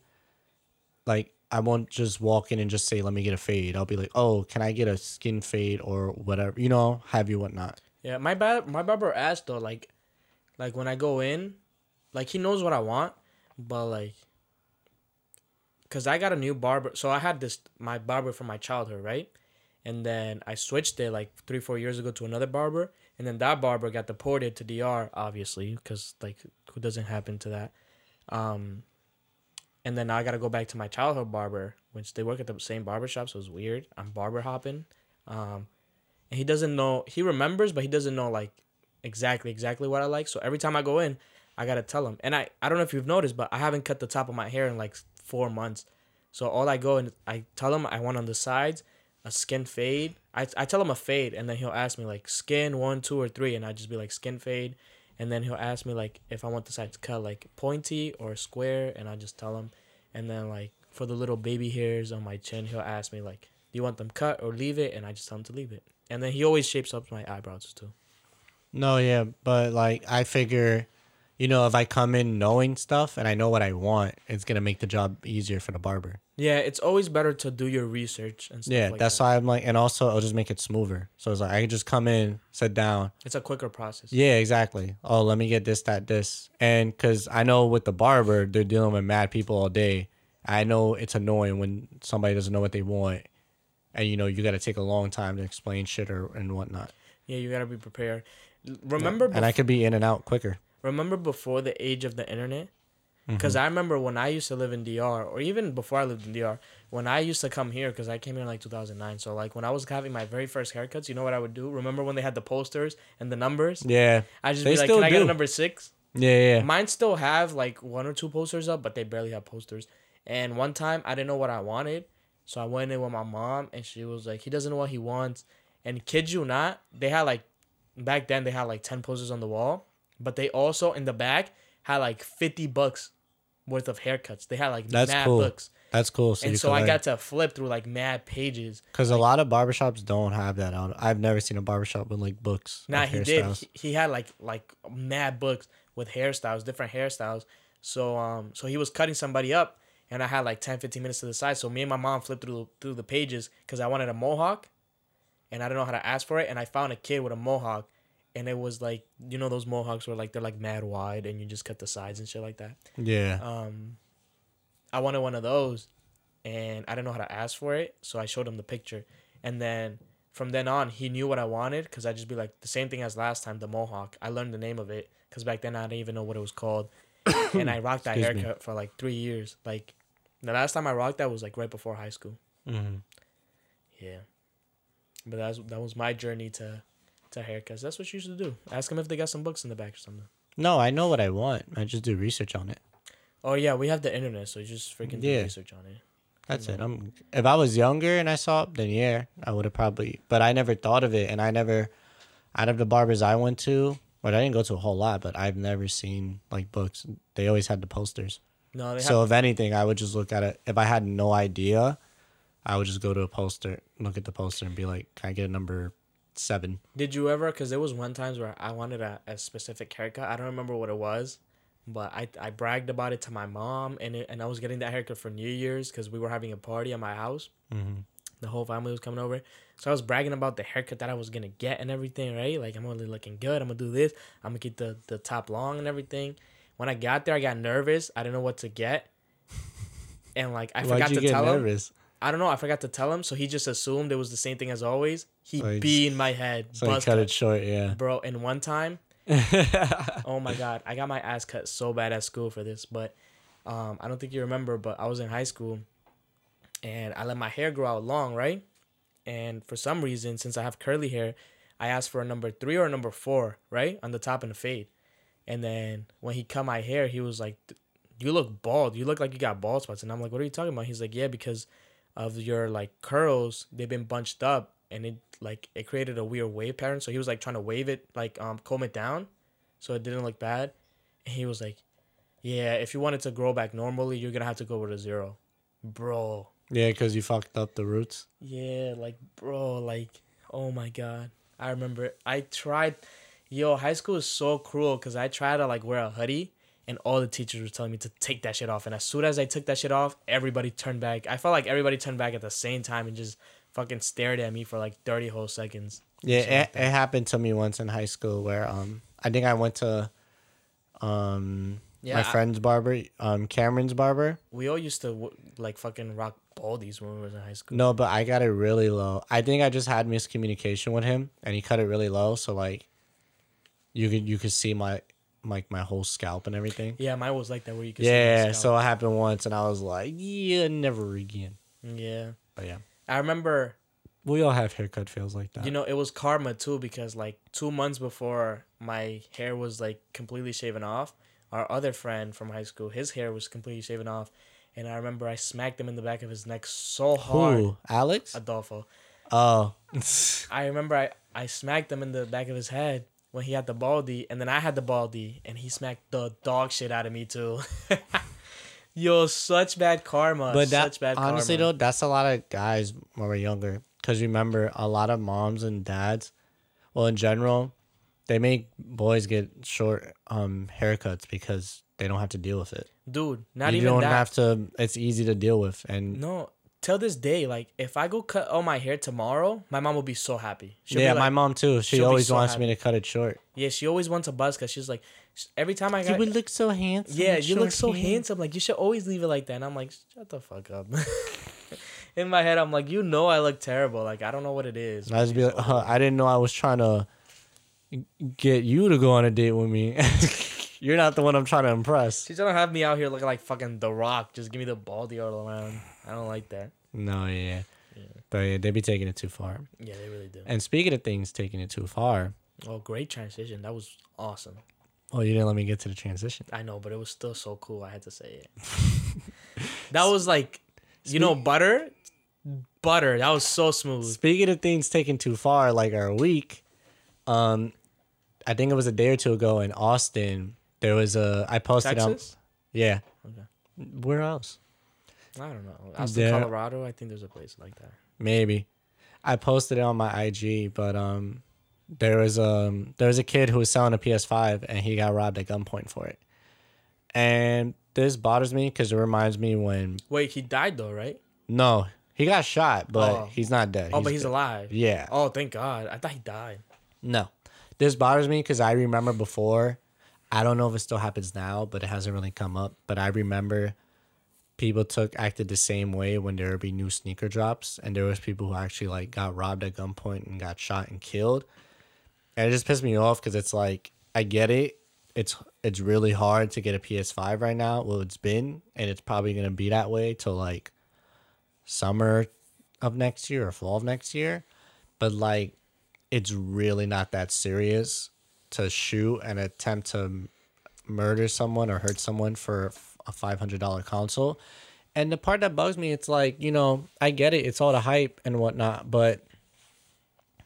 like I won't just walk in and just say, "Let me get a fade." I'll be like, "Oh, can I get a skin fade or whatever?" You know, have you whatnot. Yeah, my ba- my barber asked though, like, like when I go in, like he knows what I want, but like, cause I got a new barber. So I had this my barber from my childhood, right? and then I switched it like three four years ago to another barber, and then that barber got deported to DR, obviously, because like who doesn't happen to that. Um, and then now I gotta go back to my childhood barber, which they work at the same barber shop, so it's weird. I'm barber hopping. Um, and he doesn't know. He remembers, but he doesn't know like exactly exactly what I like. So every time I go in, I gotta tell him. And I I don't know if you've noticed, but I haven't cut the top of my hair in like four months. So all I go and I tell him I want on the sides a skin fade. I, I tell him a fade, and then he'll ask me like skin one, two, or three, and I just be like skin fade. And then he'll ask me like if I want the sides cut like pointy or square, and I just tell him. And then like for the little baby hairs on my chin, he'll ask me like, "Do you want them cut or leave it?" And I just tell him to leave it. And then he always shapes up my eyebrows too. No, yeah, but like I figure, you know, if I come in knowing stuff and I know what I want, it's gonna make the job easier for the barber. Yeah, it's always better to do your research and stuff Yeah, like that's that. why I'm like, and also it'll just make it smoother. So it's like I can just come in, sit down. It's a quicker process. Yeah, exactly. Oh, let me get this, that, this, and because I know with the barber, they're dealing with mad people all day. I know it's annoying when somebody doesn't know what they want, and you know you got to take a long time to explain shit or and whatnot. Yeah, you gotta be prepared. Remember, and I could be in and out quicker. Remember before the age of the internet? Mm-hmm. because i remember when i used to live in dr or even before i lived in dr when i used to come here because i came here in like 2009 so like when i was having my very first haircuts you know what i would do? Remember when they had the posters and the numbers? Yeah, i just They be like still can i get a number six? Yeah, yeah. mine still have like one or two posters up but they barely have posters. And one time i didn't know what i wanted so i went in with my mom and she was like he doesn't know what he wants. And kid you not they had like back then they had like 10 posters on the wall but they also in the back had like 50 bucks worth of haircuts they had like That's mad cool. books That's cool. So and so i like- got to flip through like mad pages Because a lot of barbershops don't have that out. I've never seen a barbershop with like books. Nah, he did. He, he had like like mad books with hairstyles, different hairstyles. So um, so he was cutting somebody up, and I had like 10, 15 minutes to the side. So me and my mom flipped through through the pages because I wanted a mohawk, and I don't know how to ask for it. And I found a kid with a mohawk, and it was like you know those mohawks were like they're like mad wide, and you just cut the sides and shit like that. Yeah. Um, I wanted one of those, and I didn't know how to ask for it, so I showed him the picture, and then from then on, he knew what I wanted because I just be like the same thing as last time, the mohawk. I learned the name of it because back then I didn't even know what it was called, [COUGHS] and I rocked that Excuse me. haircut for like three years. Like the last time I rocked that was like right before high school. hmm Yeah, but that's that was my journey to to haircuts. That's what you should do. Ask them if they got some books in the back or something. No, I know what I want. I just do research on it. Oh yeah, we have the internet, so you just freaking do Yeah. research on it. That's it. I'm. If I was younger and I saw it, then yeah, I would have probably. But I never thought of it, and I never, out of the barbers I went to, but I didn't go to a whole lot. But I've never seen like books. They always had the posters. No, have So if anything, I would just look at it. If I had no idea, I would just go to a poster, look at the poster, and be like, "Can I get a number seven? Did you ever? Because there was one times where I wanted a, a specific haircut. I don't remember what it was, but I, I bragged about it to my mom, and it, and I was getting that haircut for New Year's because we were having a party at my house. Mm-hmm. The whole family was coming over, so I was bragging about the haircut that I was gonna get and everything. Right, like I'm only looking good. I'm gonna do this. I'm gonna keep the the top long and everything. When I got there, I got nervous. I didn't know what to get, and like I [LAUGHS] Why'd forgot you to tell him. I don't know. I forgot to tell him, so he just assumed it was the same thing as always. He So beat in my head, So cut cut. it short, yeah. bro. And one time, [LAUGHS] oh my god, I got my ass cut so bad at school for this. But um, I don't think you remember, but I was in high school, and I let my hair grow out long, right? And for some reason, since I have curly hair, I asked for a number three or a number four, right, on the top and the fade. And then when he cut my hair, he was like, "You look bald. You look like you got bald spots." And I'm like, "What are you talking about?" He's like, "Yeah, because of your like curls, they've been bunched up, and it like it created a weird wave pattern." So he was like trying to wave it, like um comb it down, so it didn't look bad. And he was like, "Yeah, if you want it to grow back normally, you're gonna have to go with a zero, bro." Yeah, because you fucked up the roots. Yeah, like bro, like oh my god. I remember I tried yo, high school is so cruel cuz I tried to like wear a hoodie and all the teachers were telling me to take that shit off and as soon as I took that shit off, everybody turned back. I felt like everybody turned back at the same time and just fucking stared at me for like 30 whole seconds. Yeah, it, like it happened to me once in high school where um I think I went to um Yeah, my I- friend's barber, um, Cameron's barber. We all used to like fucking rock baldies when we was in high school. No, but I got it really low. I think I just had miscommunication with him, and he cut it really low. So like, you could you could see my like my whole scalp and everything. Yeah, mine was like that where you could. see Yeah, so it happened once, and I was like, yeah, never again. yeah, But yeah, I remember. we all have haircut feels like that. You know, it was karma too because like two months before my hair was like completely shaven off, our other friend from high school, his hair was completely shaven off, and I remember I smacked him in the back of his neck so hard. Who? Alex? Adolfo. Oh, I remember I, I smacked him in the back of his head when he had the baldy, and then I had the baldy, and he smacked the dog shit out of me too. [LAUGHS] Yo, such bad karma. but that such bad honestly karma. though, that's a lot of guys when we're younger. Because remember, a lot of moms and dads, well, in general, they make boys get short um haircuts because they don't have to deal with it. dude, not even you even don't that. have to. It's easy to deal with, and No, till this day, like if I go cut all my hair tomorrow, my mom will be so happy. She'll yeah, be my mom too. She always so wants me to cut it short. yeah, she always wants a buzz because she's like, every time I got, You would look so handsome. yeah, you look so hair. handsome. Like you should always leave it like that. And I'm like, shut the fuck up. [LAUGHS] In my head, I'm like, you know, I look terrible. Like I don't know what it is. I just be like, uh, I didn't know I was trying to get you to go on a date with me. [LAUGHS] You're not the one I'm trying to impress. She's gonna have me out here looking like fucking The Rock. Just give me the baldy all around. I don't like that. No, yeah. But yeah, they be taking it too far. Yeah, they really do. And speaking of things taking it too far, Oh, great transition. That was awesome. oh, you didn't let me get to the transition. I know, but it was still so cool. I had to say it. [LAUGHS] that was like, you know, butter, butter. That was so smooth. Speaking of things taken too far, like our week, um, I think it was a day or two ago in Austin. There was a I posted Texas? yeah. Okay. Where else? I don't know. Austin, There- Colorado. I think there's a place like that. Maybe. I posted it on my IG, but um there was um there was a kid who was selling a PS5 and he got robbed at gunpoint for it. And this bothers me because it reminds me when Wait, he died though, right? no, he got shot, but Oh. he's not dead. Oh, but he's good. alive. Yeah. Oh, thank God. I thought he died. No. This bothers me because I remember before, I don't know if it still happens now, but it hasn't really come up. But I remember people took acted the same way when there would be new sneaker drops, and there was people who actually like got robbed at gunpoint and got shot and killed. And it just pissed me off because it's like I get it. It's it's really hard to get a PS5 right now. Well, it's been, and it's probably gonna be that way till like summer of next year or fall of next year. But like it's really not that serious to shoot and attempt to murder someone or hurt someone for a $500 console. And the part that bugs me, it's like, you know, I get it. It's all the hype and whatnot. But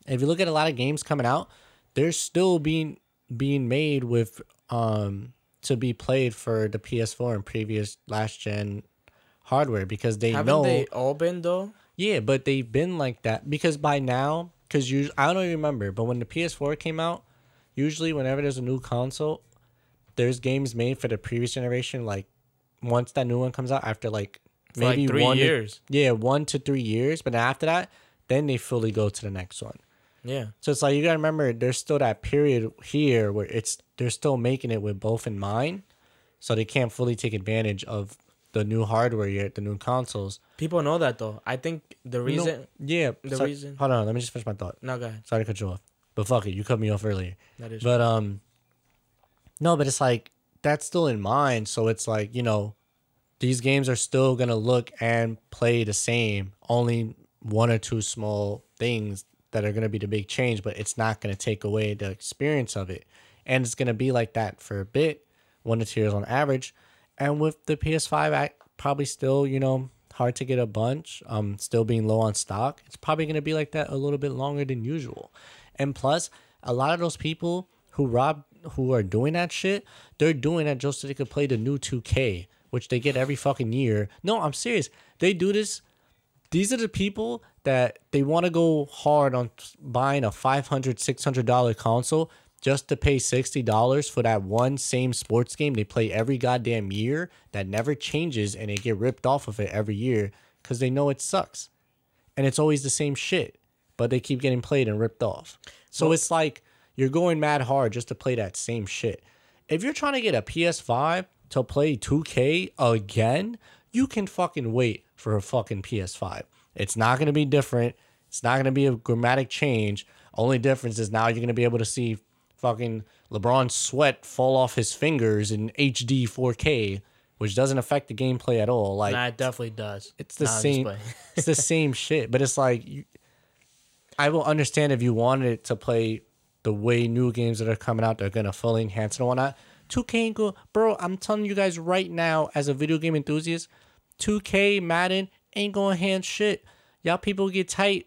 if you look at a lot of games coming out, they're still being being made with um to be played for the PS4 and previous last gen hardware because they Haven't know they all been though? yeah, but they've been like that because by now, because you, I don't even remember, but when the PS4 came out, usually whenever there's a new console, there's games made for the previous generation. Like once that new one comes out, after like For like three one to- years. yeah, one to three years. But after that, then they fully go to the next one. Yeah. So it's like you gotta remember, there's still that period here where it's they're still making it with both in mind, so they can't fully take advantage of the new hardware yet, the new consoles. People know that though. I think the No, reason. yeah. the so- reason- Hold on, let me just finish my thought. No, go ahead. Sorry to cut you off, but fuck it, you cut me off earlier. That is. But um, no, but it's like that's still in mind. So it's like you know, these games are still gonna look and play the same. Only one or two small things that are gonna be the big change, but it's not gonna take away the experience of it. And it's gonna be like that for a bit, one to two years on average. And with the PS5, I probably still you know hard to get a bunch. Um, still being low on stock. It's probably gonna be like that a little bit longer than usual. And plus, a lot of those people who rob who are doing that shit, they're doing that just so they could play the new 2K, which they get every fucking year. No, I'm serious. They do this. These are the people that they want to go hard on buying a $500, $600 console just to pay $60 for that one same sports game they play every goddamn year that never changes and they get ripped off of it every year because they know it sucks. And it's always the same shit, but they keep getting played and ripped off. So Well- it's like you're going mad hard just to play that same shit. If you're trying to get a PS5 to play 2K again, you can fucking wait for a fucking PS5. It's not going to be different. It's not going to be a grammatic change. Only difference is now you're going to be able to see fucking LeBron sweat fall off his fingers in HD 4K, which doesn't affect the gameplay at all. Like Nah, it definitely does. it's the Nah, same. it's the same [LAUGHS] shit. But it's like, you, I will understand if you wanted it to play the way new games that are coming out, they're gonna fully enhance and whatnot. 2K ain't go, bro. I'm telling you guys right now, as a video game enthusiast, 2K Madden ain't gonna enhance shit. Y'all people get tight.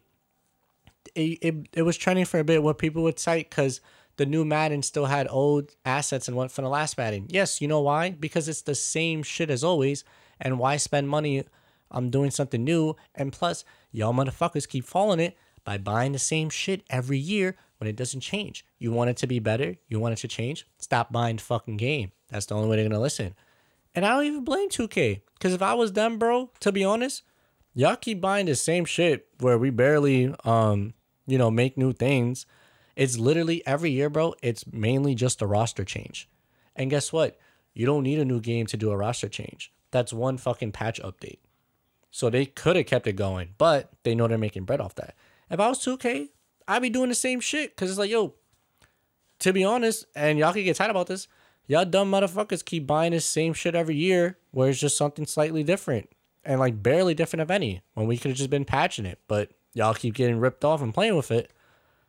It, it, it was trending for a bit where people would cite because the new Madden still had old assets and went from the last Madden. Yes, you know why? Because it's the same shit as always. And why spend money on doing something new? And plus, y'all motherfuckers keep following it by buying the same shit every year when it doesn't change. You want it to be better? You want it to change? Stop buying fucking game. That's the only way they're gonna listen. And I don't even blame 2K. Because if I was them, bro, to be honest, y'all keep buying the same shit where we barely um, you know, make new things. It's literally every year, bro, it's mainly just a roster change. And guess what? You don't need a new game to do a roster change. That's one fucking patch update. So they could have kept it going, but they know they're making bread off that. If I was 2K, I'd be doing the same shit. Cause it's like, yo, to be honest, and y'all can get tired about this, y'all dumb motherfuckers keep buying the same shit every year where it's just something slightly different. And like barely different if any. When we could have just been patching it. But y'all keep getting ripped off and playing with it.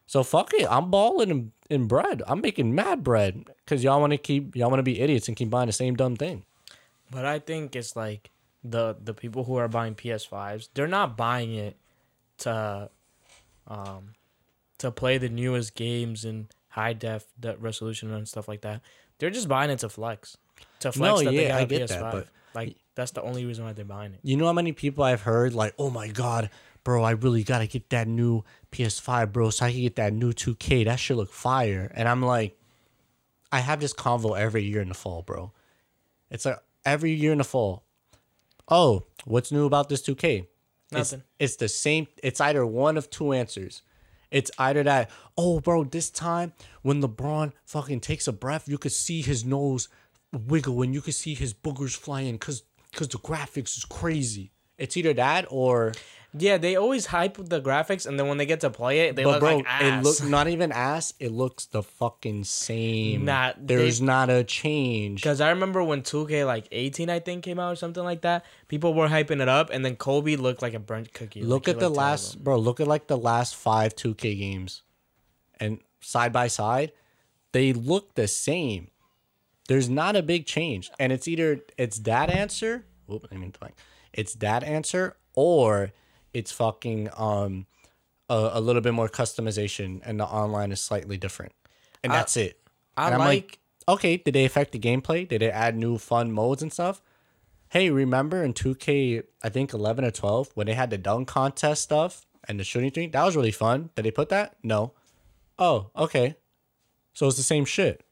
So fuck it. I'm balling in, in bread. I'm making mad bread. Cause y'all wanna keep y'all wanna be idiots and keep buying the same dumb thing. But I think it's like the the people who are buying PS5s, they're not buying it to um to play the newest games in high def de- resolution and stuff like that. They're just buying it to flex. To flex No, that they yeah, got I get PS5. that, but- like that's the only reason why they're buying it. You know how many people I've heard like, oh my god, bro, I really gotta get that new PS5, bro, so I can get that new 2K. That should look fire. And I'm like, I have this convo every year in the fall, bro. It's like every year in the fall. Oh, what's new about this 2K? It's, Nothing. it's the same. It's either one of two answers. It's either that, oh, bro, this time when LeBron fucking takes a breath, you could see his nose wiggle and you could see his boogers flying because because the graphics is crazy. It's either that or, Yeah, they always hype the graphics, and then when they get to play it, they but look bro, like ass. it look [LAUGHS] not even ass. It looks the fucking same. Nah, there's they- not a change. Because I remember when 2K like 18, I think, came out or something like that. People were hyping it up, and then Kobe looked like a burnt cookie. Look Like, at the last, terrible. bro. Look at like the last five 2K games, and side by side, they look the same. There's not a big change, and it's either it's that answer. Whoop, I mean. It's that answer, or it's fucking um a, a little bit more customization, and the online is slightly different, and I- that's it. I And I'm like, okay, did they affect the gameplay? Did they add new fun modes and stuff? Hey, remember in 2K, I think 11 or 12, when they had the dunk contest stuff and the shooting thing? That was really fun. Did they put that? No. Oh, okay. So it's the same shit.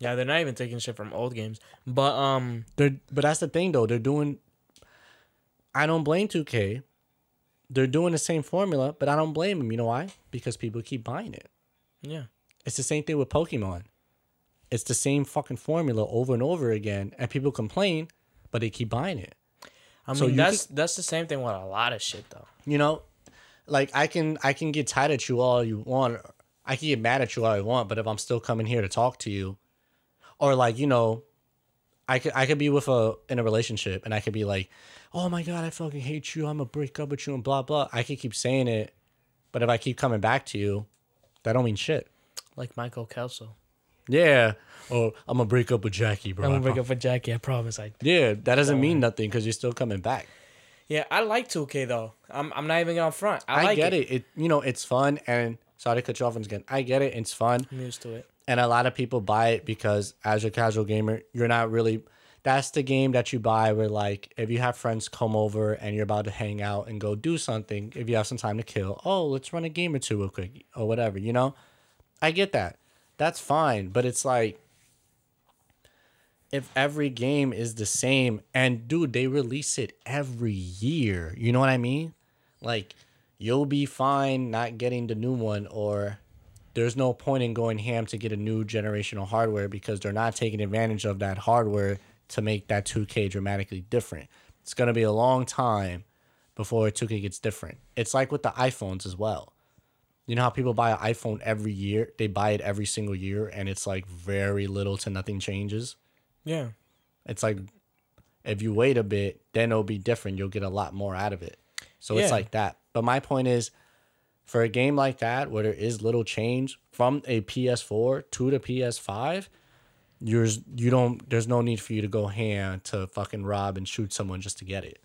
yeah, they're not even taking shit from old games. But um, They're, but that's the thing, though. They're doing. I don't blame 2K. They're doing the same formula, but I don't blame them. You know why? Because people keep buying it. yeah, It's the same thing with Pokemon. It's the same fucking formula over and over again, and people complain, but they keep buying it. I So mean you that's that's the same thing with a lot of shit though. You know, like I can I can get tired at you all you want. I can get mad at you all I want, but if I'm still coming here to talk to you, or like you know, I could I could be with a in a relationship and I could be like, oh my god, I fucking hate you. I'm gonna break up with you and blah blah. I could keep saying it, but if I keep coming back to you, that don't mean shit. Like Michael Kelso. Yeah. Oh, I'm gonna break up with Jackie, bro. I'm gonna break up with Jackie. I promise. I Yeah, that doesn't mean nothing because you're still coming back. yeah, I like 2K though. I'm I'm not even gonna front. I, I, like get it. it. it. You know, it's fun and sorry to cut you off once again. I get it. It's fun. I'm used to it. and a lot of people buy it because as a casual gamer you're not really that's the game that you buy where like if you have friends come over and you're about to hang out and go do something if you have some time to kill oh let's run a game or two real quick or whatever you know? I get that. That's fine but it's like if every game is the same and dude they release it every year you know what i mean? Like you'll be fine not getting the new one or there's no point in going ham to get a new generational hardware because they're not taking advantage of that hardware to make that 2K dramatically different. It's gonna be a long time before 2K gets different. It's like with the iPhones as well. You know how people buy an iPhone every year? They buy it every single year, and it's like very little to nothing changes. Yeah. It's like if you wait a bit, then it'll be different. You'll get a lot more out of it. So it's like that. But my point is, for a game like that where there is little change from a PS4 to the PS5, you're you don't. There's no need for you to go hand to fucking rob and shoot someone just to get it.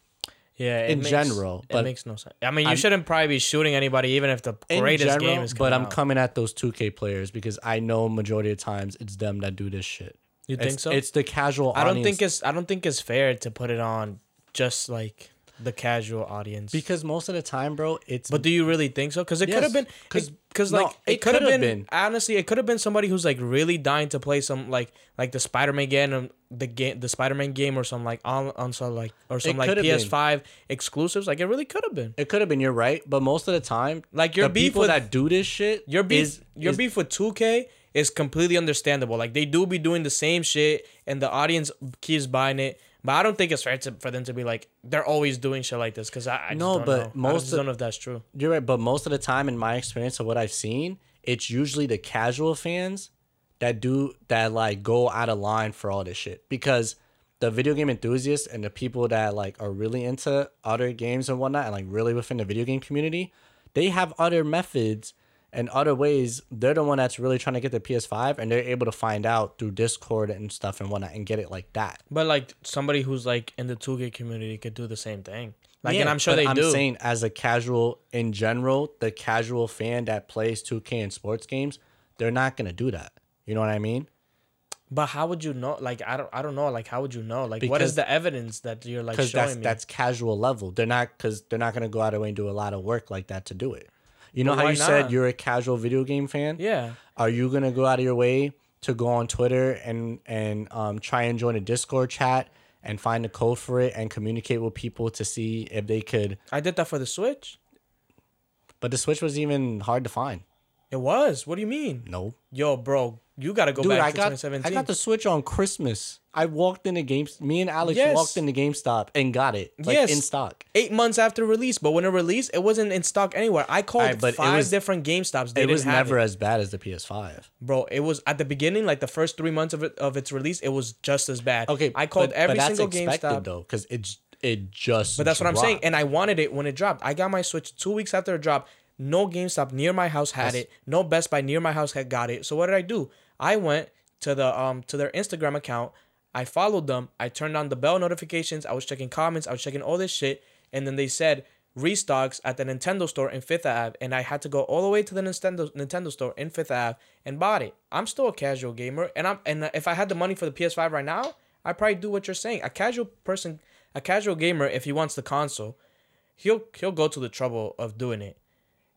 Yeah. it In makes- general, it makes no sense. I mean, you I'm- shouldn't probably be shooting anybody, even if the greatest general, game is but I'm out. coming at those 2K players because I know majority of times it's them that do this shit. You It's, think so? It's the casual. I don't think it's I don't think it's fair to put it on just like the casual audience. because most of the time, bro, it's but do you really think so? Because it could have been. been 'cause- because no, like it it could have been, been. honestly it could have been somebody who's like really dying to play some like like the Spider Man game um, the game the Spider Man game or some like on on some like or some like been. PS5 exclusives. Like it really could have been. It could have been. You're right, but most of the time, Like your the beef people with that do this shit, your beef is, your is- beef with 2K is completely understandable. Like they do be doing the same shit and the audience keeps buying it. But I don't think it's fair to, for them to be like they're always doing shit like this because I, I No, don't but know. I most of- don't know if that's true. You're right, but most of the time, in my experience of what I've seen, it's usually the casual fans that do that like go out of line for all this shit because the video game enthusiasts and the people that like are really into other games and whatnot and like really within the video game community, they have other methods and other ways. They're the one that's really trying to get the PS5 and they're able to find out through Discord and stuff and whatnot and get it like that. But like somebody who's like in the 2K community could do the same thing. Like, Yeah, and I'm sure they I'm do. saying as a casual in general, the casual fan that plays 2K in sports games, they're not gonna do that. You know what I mean? but how would you know? Like I don't, I don't know. Like how would you know? Like what Because- is the evidence that you're like showing that's me? that's casual level. They're not because they're not gonna go out of way and do a lot of work like that to do it. You know But how you said you're a casual video game fan? yeah. Are you gonna go out of your way to go on Twitter and and um, try and join a Discord chat and find a code for it and communicate with people to see if they could? I did that for the Switch. But the Switch was even hard to find. It was. What do you mean? No, Yo, bro, you got to go Dude, back I to got 2017. I got the Switch on Christmas. I walked into Games. Me and Alex Yes. walked into GameStop and got it like Yes. in stock. Eight months after release, but when it released, it wasn't in stock anywhere. I called Alright, but five was- different Game Stops. They It was never it. as bad as the PS5. bro. It was at the beginning, like the first three months of it of its release, it was just as bad. Okay, I called but, every but single Game expected Stop. though, because it's it just. But that's what I'm saying, and I wanted it when it dropped. I got my Switch two weeks after it dropped. No GameStop near my house had That's- it. No Best Buy near my house had got it. So what did I do? I went to the um to their Instagram account. I followed them. I turned on the bell notifications. I was checking comments. I was checking all this shit, and then they said restocks at the Nintendo store in Fifth Ave, and I had to go all the way to the Nintendo Nintendo store in Fifth Ave and bought it. I'm still a casual gamer, and I'm and if I had the money for the PS5 right now, I'd probably do what you're saying. A casual person, a casual gamer, if he wants the console, he'll he'll go to the trouble of doing it.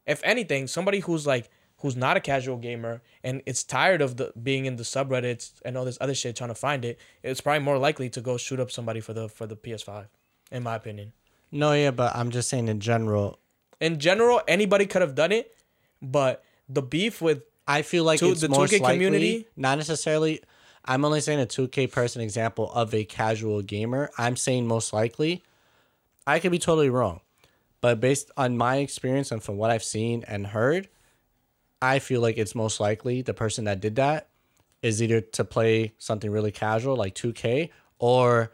If anything, somebody who's like who's not a casual gamer and it's tired of the being in the subreddits and all this other shit trying to find it, it's probably more likely to go shoot up somebody for the for the PS5, in my opinion. No, yeah, but I'm just saying in general. In general, anybody could have done it, but the beef with I feel like To it's the most 2K likely, community? not necessarily. I'm only saying a 2K person example of a casual gamer. I'm saying most likely. I could be totally wrong, but based on my experience and from what I've seen and heard, I feel like it's most likely the person that did that is either to play something really casual like 2K or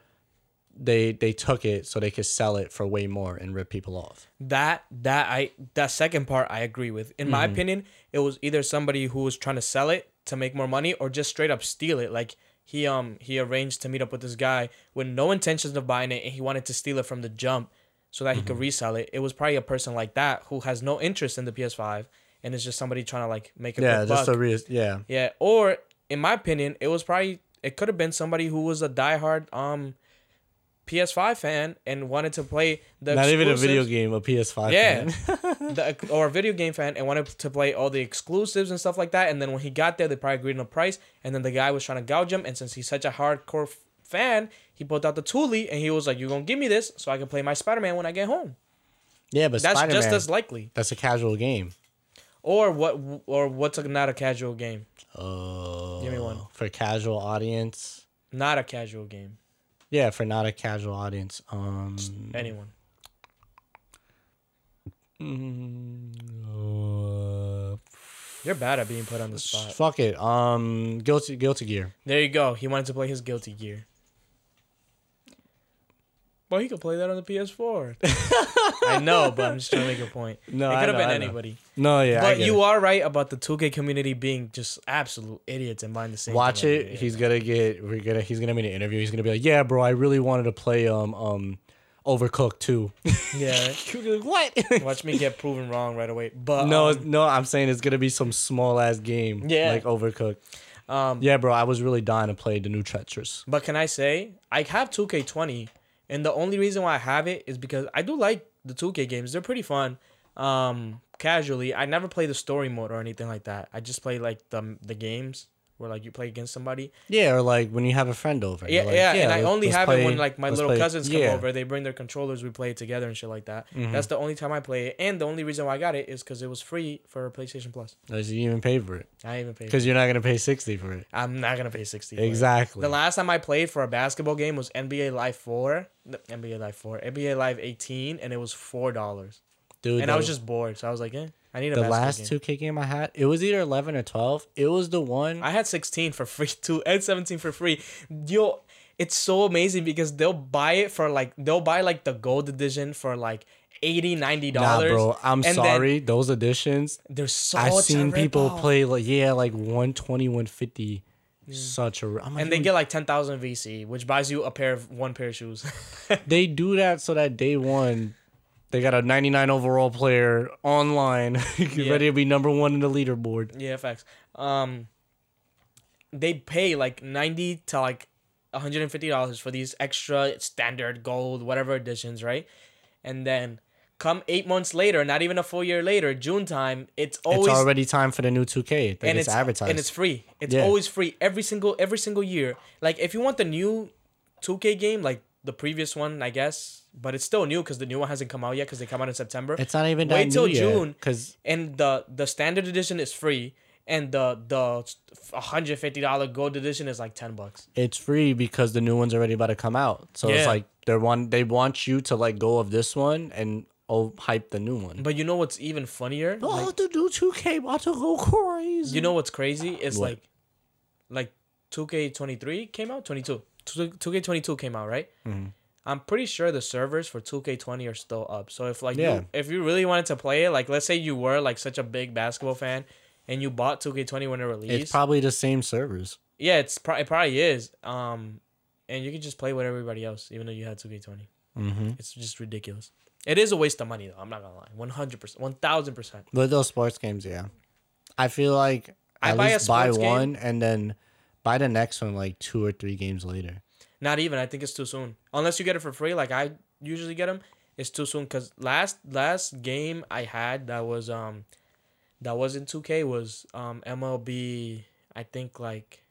they they took it so they could sell it for way more and rip people off. that that I that second part I agree with. In my opinion, it was either somebody who was trying to sell it to make more money or just straight up steal it. Like he um he arranged to meet up with this guy with no intentions of buying it and he wanted to steal it from the jump so that he could resell it. It was probably a person like that who has no interest in the PS5 and it's just somebody trying to like make a Yeah, just buck. a real yeah. Yeah, or in my opinion, it was probably it could have been somebody who was a diehard um PS5 fan and wanted to play the Not even a video game, a PS5. Yeah, fan. [LAUGHS] [LAUGHS] the, or a video game fan and wanted to play all the exclusives and stuff like that. And then when he got there, they probably agreed on a price. And then the guy was trying to gouge him. And since he's such a hardcore fan, he pulled out the Thule and he was like, "You're gonna give me this so I can play my Spider Man when I get home." yeah, but That's Spider-Man, just as likely. that's a casual game. Or what? Or what's a, not a casual game? Oh, Give me one. for casual audience. Not a casual game. Yeah, for not a casual audience. Um, Anyone. mm, uh, You're bad at being put on the spot. fuck it. Um, guilty, guilty gear. There you go. He wanted to play his Guilty Gear. Well, he could play that on the PS4. [LAUGHS] I know, but I'm just trying to make a point. No, it could have been I know. anybody. No, yeah, but you it. are right about the 2K community being just absolute idiots and buying the same. Watch it. day. He's gonna get. We're gonna. He's gonna be in an interview. He's gonna be like, "Yeah, bro, I really wanted to play um um, Overcooked too." [LAUGHS] yeah. what? [LAUGHS] Watch me get proven wrong right away. But no, um, no. I'm saying it's gonna be some small ass game. Yeah. like Overcooked. um, Yeah, bro. I was really dying to play the new Tetris. But can I say I have 2K20, and the only reason why I have it is because I do like the 2K games. They're pretty fun. Um, casually, I never play the story mode or anything like that. I just play like the the games where like you play against somebody. Yeah, or like when you have a friend over. Yeah, like, yeah, and I only have play- it when like my little play- cousins come yeah. Mm-hmm. over. They bring their controllers, we play it together and shit like that. That's the only time I play it, and the only reason why I got it is because it was free for PlayStation Plus. You even pay for it, I even paid. because you're not gonna pay sixty for it. I'm not gonna pay sixty. Exactly. The last time I played for a basketball game was NBA Live 4, NBA Live 4, NBA Live 18, and it was four dollars. Dude, And I was just bored, so I was like, eh, I need a the last game. two K game I had. It was either eleven or twelve. It was the one. I had 16 for free [LAUGHS] too, and 17 for free. Yo, it's so amazing because they'll buy it for like they'll buy like the gold edition for like 80 90 Nah, dollars. bro. I'm and then sorry. Those editions. They're so I've seen people play like yeah, like 120, 150. Such a. Like, and they "Yo, get like 10,000 VC, which buys you a pair of one pair of shoes. [LAUGHS] they do that so that day one, they got a 99 overall player online, [LAUGHS] Yeah. ready to be number one in the leaderboard. Yeah, facts. Um, they pay like ninety to like one hundred and fifty dollars for these extra standard gold whatever editions, right? And then come eight months later, not even a full year later, June time, it's always it's already time for the new 2K. That and it's, advertised. and it's free. It's Yeah. always free every single every single year. Like if you want the new two K game, like the previous one, I guess, but it's still new because the new one hasn't come out yet because they come out in September. It's not even Wait till June. because and the the standard edition is free and the the $150 gold edition is like 10 bucks it's free because the new one's already about to come out. So Yeah. it's like they're one. They want you to let go of this one and oh hype the new one. but you know what's even funnier oh, Like, the new 2K about to go crazy. you know what's crazy It's What? like like 2k23 came out 22 2k22 came out right Mm-hmm. I'm pretty sure the servers for 2k20 are still up so if like Yeah. you, if you really wanted to play it like let's say you were like such a big basketball fan and you bought 2k20 when it released it's probably the same servers. yeah it's pro- it probably is um and you can just play with everybody else even though you had 2k20 Mm-hmm. It's just ridiculous. It is a waste of money though. I'm not gonna lie. One hundred percent, one thousand percent. But those sports games, yeah. I feel like I at buy a least buy sports game- one and then buy the next one like two or three games later. Not even. I think it's too soon. Unless you get it for free, like I usually get them. It's too soon because last last game I had that was um that wasn't two K was um MLB. I think like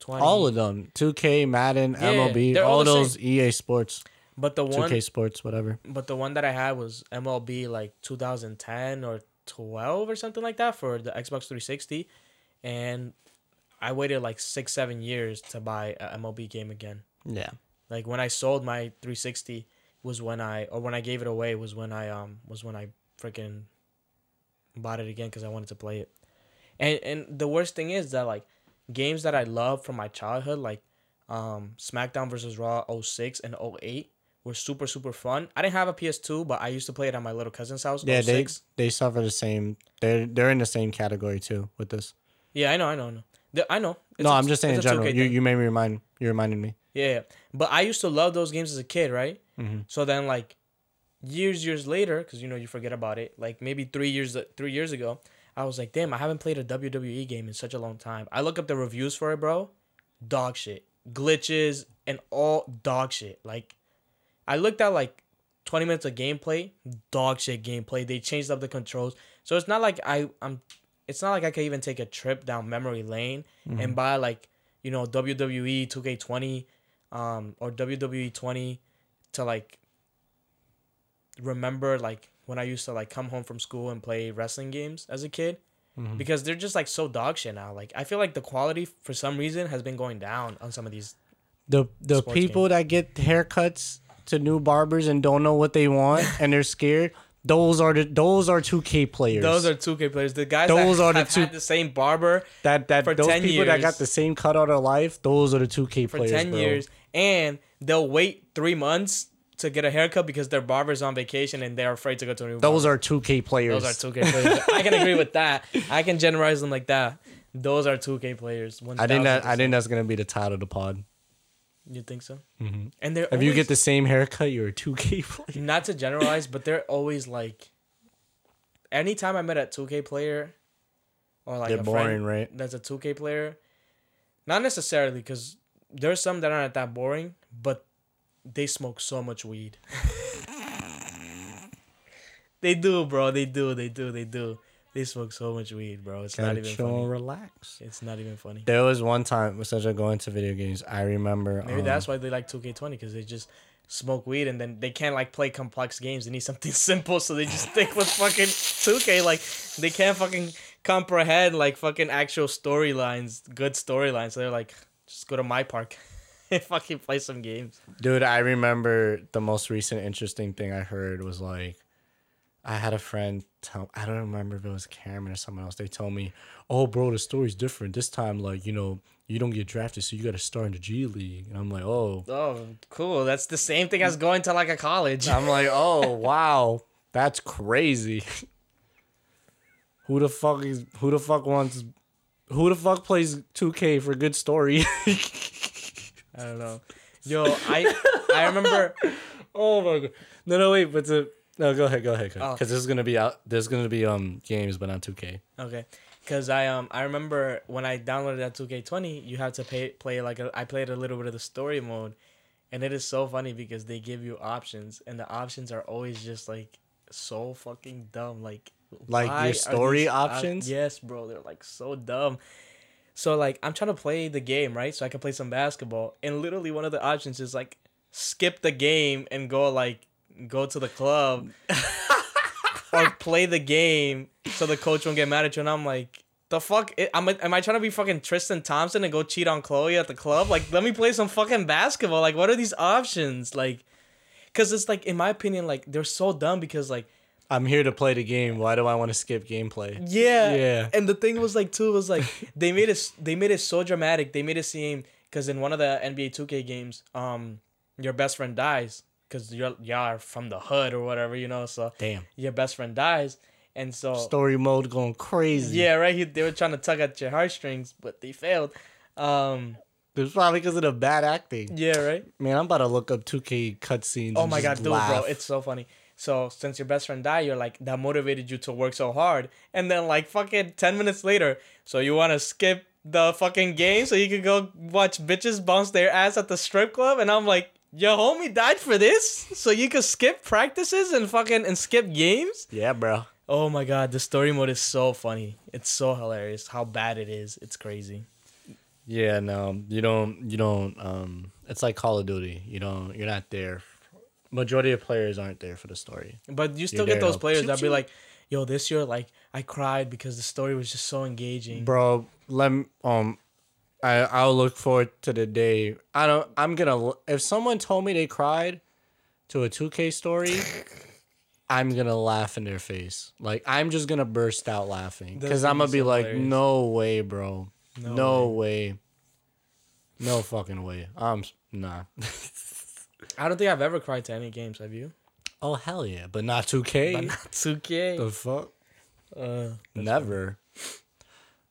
twenty. All of them, 2K, Madden, Yeah, MLB, all all those EA Sports, But the one 2K Sports, whatever. but the one that I had was MLB like 2010 or 12 or something like that for the Xbox 360, and I waited like six seven years to buy a MLB game again. Yeah. Like when I sold my 360 was when I or when I gave it away was when I um was when I freaking bought it again because I wanted to play it. And and the worst thing is that like games that I love from my childhood like um SmackDown versus Raw 06 and 08 were super super fun. I didn't have a PS2, but I used to play it at my little cousin's house. Yeah, they they suffer the same. They're they're in the same category too with this. Yeah, I know, I know, I know. The- I know. It's no, I'm just saying in general. 2K You thing. you made me remind you reminded me. Yeah, yeah. but I used to love those games as a kid, right? Mhm. So then, like, years, years later, because you know you forget about it. Like maybe three years, three years ago, I was like, damn, I haven't played a WWE game in such a long time. I look up the reviews for it, bro. Dog shit, glitches, and all dog shit. Like, I looked at like twenty minutes of gameplay, dog shit gameplay. They changed up the controls, so it's not like I I'm. It's not like I could even take a trip down memory lane and buy like you know WWE 2K20 um or WWE 20 to like remember like when I used to like come home from school and play wrestling games as a kid because they're just like so dog shit now. Like I feel like the quality for some reason has been going down on some of these The the people that get haircuts to new barbers and don't know what they want [LAUGHS] and they're scared. Those are the those are two K players. Those are 2K players. The guys Those that are the have two- had the same barber that that for those 10 people that got the same cut out of life. Those are the two K players for 10 bro. years and they'll wait three months to get a haircut because their barber's on vacation and they're afraid to go to a new Those barber. are two K players. Those are 2K players. [LAUGHS] I can agree with that. I can generalize them like that. Those are 2K players. I think that I 1000%. think that's gonna be the title of the pod. You think so? Mm-hmm. And they're If you get the same haircut, you're a two K player. [LAUGHS] not to generalize, but they're always like. Anytime I met a 2K player, or like They're a boring, friend right? that's a 2K player, not necessarily because there's some that aren't that boring, but they smoke so much weed. [LAUGHS] they do, bro. They do. They do. They do. They smoke so much weed, bro. It's not Gotta even chill funny. relax. It's not even funny. There was one time, since I go into video games, I remember. Maybe um, that's why they like 2K20 because they just smoke weed and then they can't like play complex games. They need something [LAUGHS] simple, so they just stick with fucking 2K. Like they can't fucking comprehend like fucking actual storylines, good storylines. So they're like, just go to my park [LAUGHS] and fucking play some games. Dude, I remember the most recent interesting thing I heard was like, I had a friend tell, I don't remember if it was Cameron or someone else. They told me, oh, bro, the story's different. This time, like, you know, you don't get drafted, so you got to start in the G League. And I'm like, oh. Oh, cool. That's the same thing as going to like a college. I'm like, [LAUGHS] oh, wow. That's crazy. [LAUGHS] who the fuck is, who the fuck wants, who the fuck plays 2K for a good story? [LAUGHS] I don't know. Yo, I I remember Oh my god. No, no, wait, but to no, go ahead, go ahead, Oh. because this is gonna be out. There's gonna be um games, but not 2K. Okay, cause I um I remember when I downloaded that 2K20, you had to pay play like a, I played a little bit of the story mode, and it is so funny because they give you options, and the options are always just like so fucking dumb. Like Like your story op- options? yes, bro, they're like so dumb. So like I'm trying to play the game right, so I can play some basketball, and literally one of the options is like skip the game and go like go to the club [LAUGHS] or play the game so the coach won't get mad at you. And I'm like, the fuck? Am, I, am I trying to be fucking Tristan Thompson and go cheat on Khloé at the club? Like, let me play some fucking basketball. Like, what are these options? Like, because it's like, in my opinion, like, they're so dumb because, like, I'm here to play the game. Why do I want to skip gameplay? yeah. Yeah. And the thing was like too was like they made it they made it so dramatic. They made it seem because in one of the NBA 2K games, um, your best friend dies because you're y'all are from the hood or whatever, you know. So Damn. your best friend dies, and so Story mode going crazy. yeah, right. He, they were trying to tug at your heartstrings, but they failed. Um, It's probably because of the bad acting. yeah, right. Man, I'm about to look up 2K cutscenes. Oh and my god, dude, laugh. bro, it's so funny. So since your best friend died, you're like that motivated you to work so hard, and then like fucking ten minutes later, so you want to skip the fucking game so you can go watch bitches bounce their ass at the strip club, and I'm like, your homie died for this, so you could skip practices and fucking and skip games. yeah, bro. Oh my god, the story mode is so funny. It's so hilarious how bad it is. It's crazy. Yeah, no, you don't. You don't. Um, it's like Call of Duty. You don't. You're not there. Majority of players aren't there for the story. But you still there get those to players that be like, yo, this year like I cried because the story was just so engaging. bro let me um i i'll look forward to the day. I don't i'm gonna if someone told me they cried to a 2k story [LAUGHS] i'm gonna laugh in their face. Like i'm just gonna burst out laughing. Because i'm gonna be so like no way bro. No no, way. no fucking way. I'm nah. [LAUGHS] I don't think I've ever cried to any games. Have you? oh hell yeah but not 2k But not 2K. the fuck? Uh, never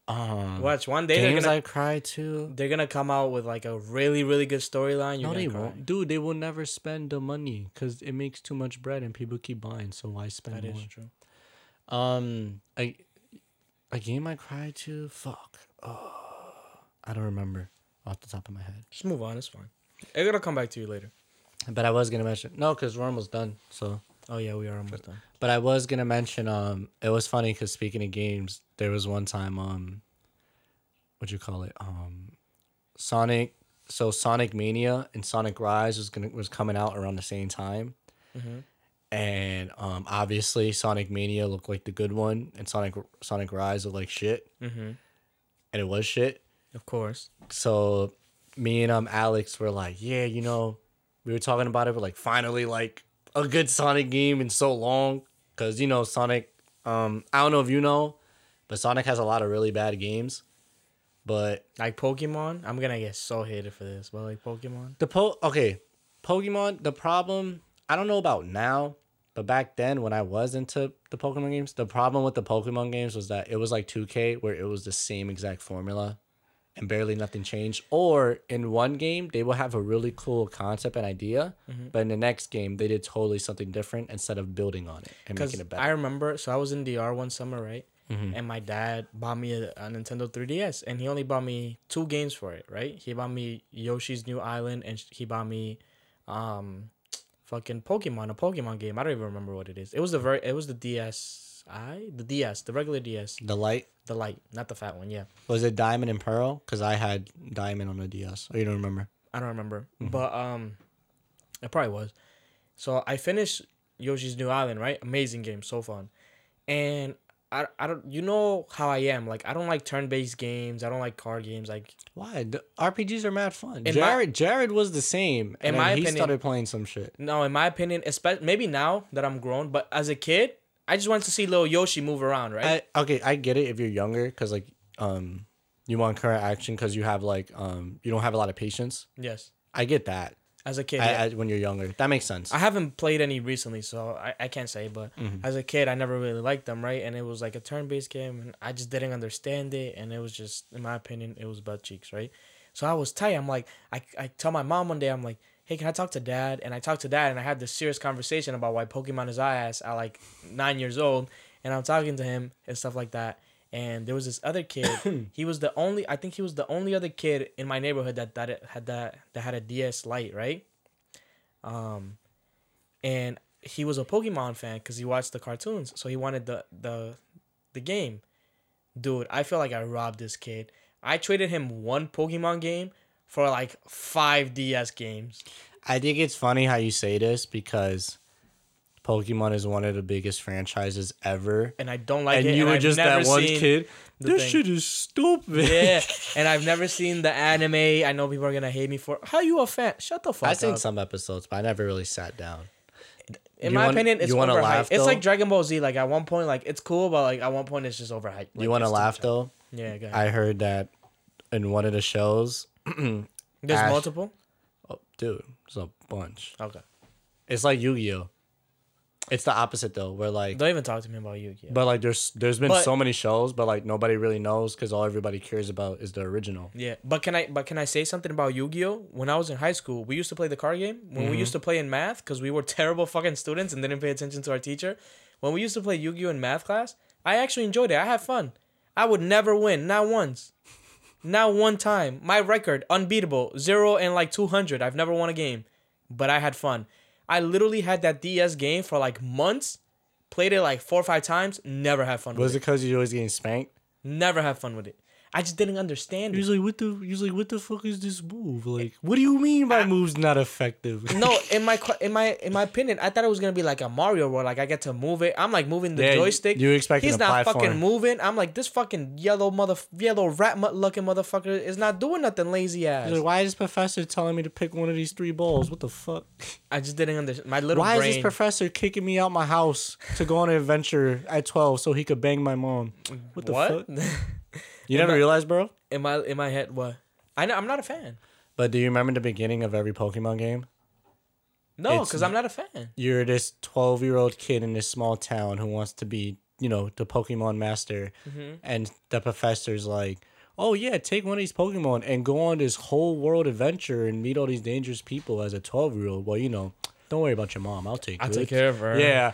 um watch one day they're games gonna i cry to they're gonna come out with like a really really good storyline. No, they cry. won't. Dude, they will never spend the money because it makes too much bread and people keep buying. So why spend That is more? true. Um, a, a game I cried to. Fuck. Oh, I don't remember off the top of my head. Just move on. It's fine. It's gonna come back to you later. But I was gonna mention no, cause we're almost done. So, Oh yeah, we are almost done. but I was gonna mention. Um, it was funny because speaking of games, there was one time. Um, what you call it? Um, Sonic. So Sonic Mania and Sonic Rise was gonna was coming out around the same time. Mhm. and um, obviously Sonic Mania looked like the good one, and Sonic Sonic Rise looked like shit, Mm-hmm. and it was shit. Of course. So me and um Alex were like, yeah, you know, we were talking about it. We're like, finally, like a good Sonic game in so long, because you know Sonic. Um, I don't know if you know, but Sonic has a lot of really bad games. But Like Pokemon, I'm gonna get so hated for this, but like Pokemon, the po okay, Pokemon. The problem I don't know about now, but back then when I was into the Pokemon games, the problem with the Pokemon games was that it was like 2K where it was the same exact formula and barely nothing changed. Or in one game, they will have a really cool concept and idea, but in the next game, they did totally something different instead of building on it and making it better. I remember. So I was in DR one summer, right? And my dad bought me a, a Nintendo 3DS, and he only bought me two games for it, right? He bought me Yoshi's New Island, and he bought me, um, fucking Pokemon, a Pokemon game. I don't even remember what it is. It was the very, it was the DSi, the DS, the regular DS, the light the light, not the fat one. Yeah, was it Diamond and Pearl? Because I had Diamond on the DS. Oh, you don't remember? I don't remember, but um, it probably was. So I finished Yoshi's New Island, right? Amazing game, so fun, and I, I don't you know how I am like I don't like turn based games I don't like card games like Why? The RPGs are mad fun. In my- Jared Jared was the same. In And my he opinion- started playing some shit. no in my opinion especially maybe now that I'm grown but as a kid I just wanted to see little Yoshi move around right I, okay, I get it if you're younger because like um you want current action because you have like um you don't have a lot of patience. yes I get that. as a kid I, yeah. I, when you're younger, that makes sense. I haven't played any recently, so I, I can't say. But Mm-hmm. as a kid, I never really liked them, right? And it was like a turn based game, and I just didn't understand it. And it was just, in my opinion, it was butt cheeks, right? So I was tight. I'm like, I, I tell my mom one day, I'm like, hey, can I talk to dad? And I talked to dad, and I had this serious conversation about why Pokemon is ass at like nine years old. And I'm talking to him and stuff like that. And there was this other kid. [COUGHS] he was the only. I think he was the only other kid in my neighborhood that that had that that had a DS Lite, right? Um, and he was a Pokemon fan because he watched the cartoons, so he wanted the the the game. Dude, I feel like I robbed this kid. I traded him one Pokemon game for like five DS games. I think it's funny how you say this because Pokemon is one of the biggest franchises ever. and I don't like and it. you were I've just never that one kid. This thing. shit is stupid. Yeah, [LAUGHS] and I've never seen the anime. I know people are gonna hate me for. How you a fan? Shut the fuck up. I've seen some episodes, but I never really sat down. In you my want- opinion, it's you overhyped. laugh, it's like Dragon Ball Z. Like at one point, like it's cool, but like at one point, it's just overhyped. Like, you want to laugh though? Yeah, go ahead. I heard that in one of the shows. [CLEARS THROAT] There's Ash- multiple. Oh, dude, there's a bunch. Okay. It's like Yu Gi Oh. It's the opposite though, where like, Don't even talk to me about Yu-Gi-Oh. but like there's there's been But- so many shows, but like nobody really knows because all everybody cares about is the original. Yeah, but can I but can I say something about Yu-Gi-Oh? When I was in high school, we used to play the card game. When Mm-hmm. we used to play in math, because we were [LAUGHS] terrible fucking students and didn't pay attention to our teacher. When we used to play Yu-Gi-Oh in math class, I actually enjoyed it. I had fun. I would never win, not once, not one time. My record unbeatable, zero and like two hundred. I've never won a game, but I had fun. I literally had that DS game for like months. Played it like four or five times. Never had fun with Was it. it because you're always getting spanked? Never had fun with it. I just didn't understand it. Usually, what the usually what the fuck is this move? Like, what do you mean by moves not effective? no, [LAUGHS] in my in my in my opinion, I thought it was gonna be like a Mario where like I get to move it. I'm like moving the Yeah, joystick. you expect He's not platform. fucking moving. I'm like this fucking yellow mother yellow rat looking motherfucker is not doing nothing. Lazy ass. Like, why is this professor telling me to pick one of these three balls? What the fuck? I just didn't understand. My little Why brain. is this professor kicking me out my house to go on an adventure at 12 so he could bang my mom? What the what? fuck? [LAUGHS] You never my- realized, bro? in my in my head, what? I know, I'm not a fan. But do you remember the beginning of every Pokemon game? No, because I'm not a fan. You're this 12 year old kid in this small town who wants to be, you know, the Pokemon master. Mm-hmm. And the professor's like, oh, yeah, take one of these Pokemon and go on this whole world adventure and meet all these dangerous people as a 12 year old. Well, you know, don't worry about your mom. I'll take I'll good take care of her. Yeah.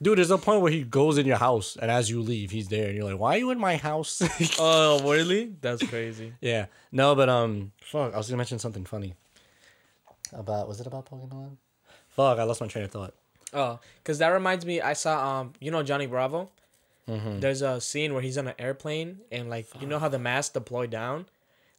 Dude, there's a point where he goes in your house, and as you leave, he's there, and you're like, "Why are you in my house?" [LAUGHS] Oh, really? That's crazy. [LAUGHS] yeah, no, but um, fuck, I was gonna mention something funny about. Was it about Pokemon? Fuck, I lost my train of thought. Oh, because that reminds me, I saw um, you know Johnny Bravo. Mm-hmm. There's a scene where he's on an airplane and like you know how the mask deploy down,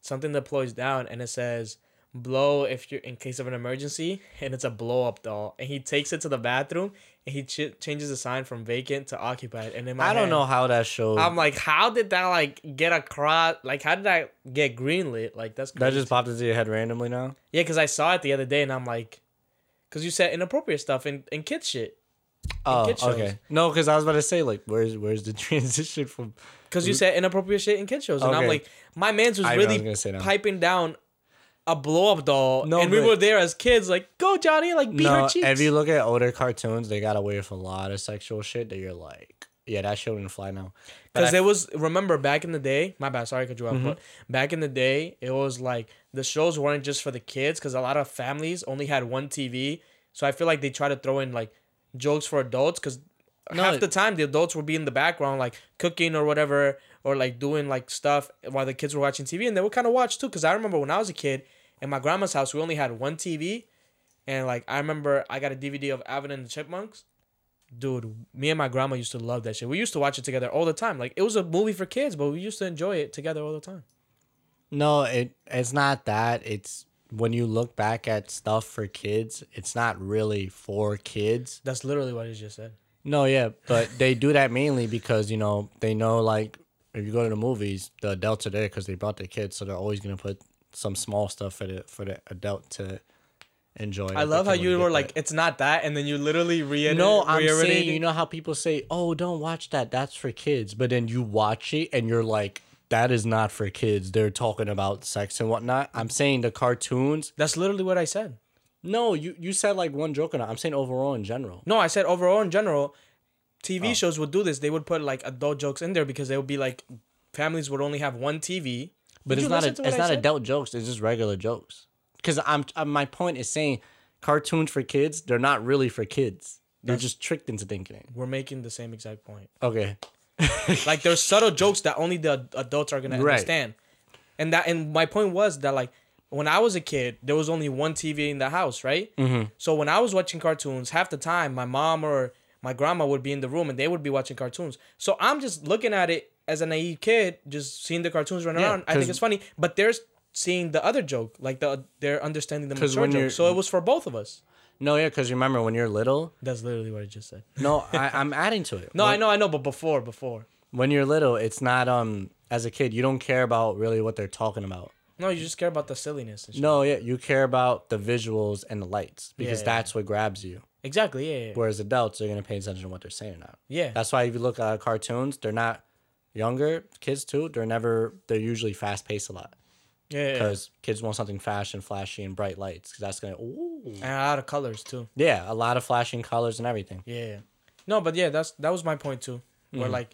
something deploys down and it says blow if you're in case of an emergency, [LAUGHS] and it's a blow up doll, and he takes it to the bathroom he ch- changes the sign from vacant to occupied. And in my I don't head, know how that show. I'm like, how did that like get across? Like, how did that get greenlit? Like, that's that just popped into your head randomly now. yeah, because I saw it the other day, and I'm like, because you said inappropriate stuff in in kids shit. Oh, kid okay. No, because I was about to say like, where's where's the [LAUGHS] transition from? [LAUGHS] Because you said inappropriate shit in kid shows, and I'm like, my man's was I was really that. piping down a blow up doll, No, and we were there as kids, like, go Johnny, like beat her No, cheeks. if you look at older cartoons, they got away with a lot of sexual shit that you're like, yeah, that shit wouldn't fly now. Because it was remember back in the day. My bad, sorry, cut you. Mm-hmm. But back in the day, it was like the shows weren't just for the kids because a lot of families only had one TV. So I feel like they try to throw in like jokes for adults because No, half the time the adults would be in the background like cooking or whatever or like doing like stuff while the kids were watching TV and they would kind of watch too. Because I remember when I was a kid in my grandma's house, we only had one TV, and like I remember I got a DVD of Alvin and the Chipmunks. Dude, me and my grandma used to love that shit. We used to watch it together all the time. Like it was a movie for kids, but we used to enjoy it together all the time. no, it it's not that. It's when you look back at stuff for kids, it's not really for kids. That's literally what he just said. No, yeah, but they do that mainly because you know they know like if you go to the movies, the adults are there because they brought their kids, so they're always gonna put some small stuff for the for the adult to enjoy. I love how you were like, it's not that, and then you literally reiterate. No, I'm saying you know how people say, "Oh, don't watch that. That's for kids," but then you watch it and you're like, "That is not for kids." They're talking about sex and whatnot. I'm saying the cartoons. That's literally what I said. No, you you said like one joke on it. I'm saying overall in general. No, I said overall in general, TV Oh. shows would do this. They would put like adult jokes in there because they would be like families would only have one TV. But it's not a, it's I not said? adult jokes. It's just regular jokes. Because I'm, i my point is saying cartoons for kids. They're not really for kids. They're That's- just tricked into thinking. We're making the same exact point. Okay. [LAUGHS] Like there's subtle jokes that only the adults are gonna Right. understand, and that and my point was that like when I was a kid, there was only one TV in the house, right? Mm-hmm. So when I was watching cartoons, half the time my mom or my grandma would be in the room and they would be watching cartoons. So I'm just looking at it as a naive kid, just seeing the cartoons run Yeah, around. I think it's funny, but they're seeing the other joke, like the they're understanding the mature joke. So it was for both of us. No, yeah, because remember when you're little. That's literally what I just said. No, I, I'm adding to it. [LAUGHS] No, When- I know, I know, but before, before. when you're little, it's not um as a kid, you don't care about really what they're talking about. No, you just care about the silliness. And shit. No, yeah, you care about the visuals and the lights because Yeah. that's what grabs you. exactly. Yeah, yeah, Whereas adults are gonna pay attention to what they're saying now. yeah. That's why if you look at cartoons, they're not younger kids too. They're never. They're usually fast paced a lot yeah, yeah. because kids want something fast and flashy and bright lights. Because that's gonna. Ooh. and a lot of colors too. Yeah, a lot of flashing colors and everything. Yeah. No, but yeah, that's that was my point too. Mm-hmm. Where like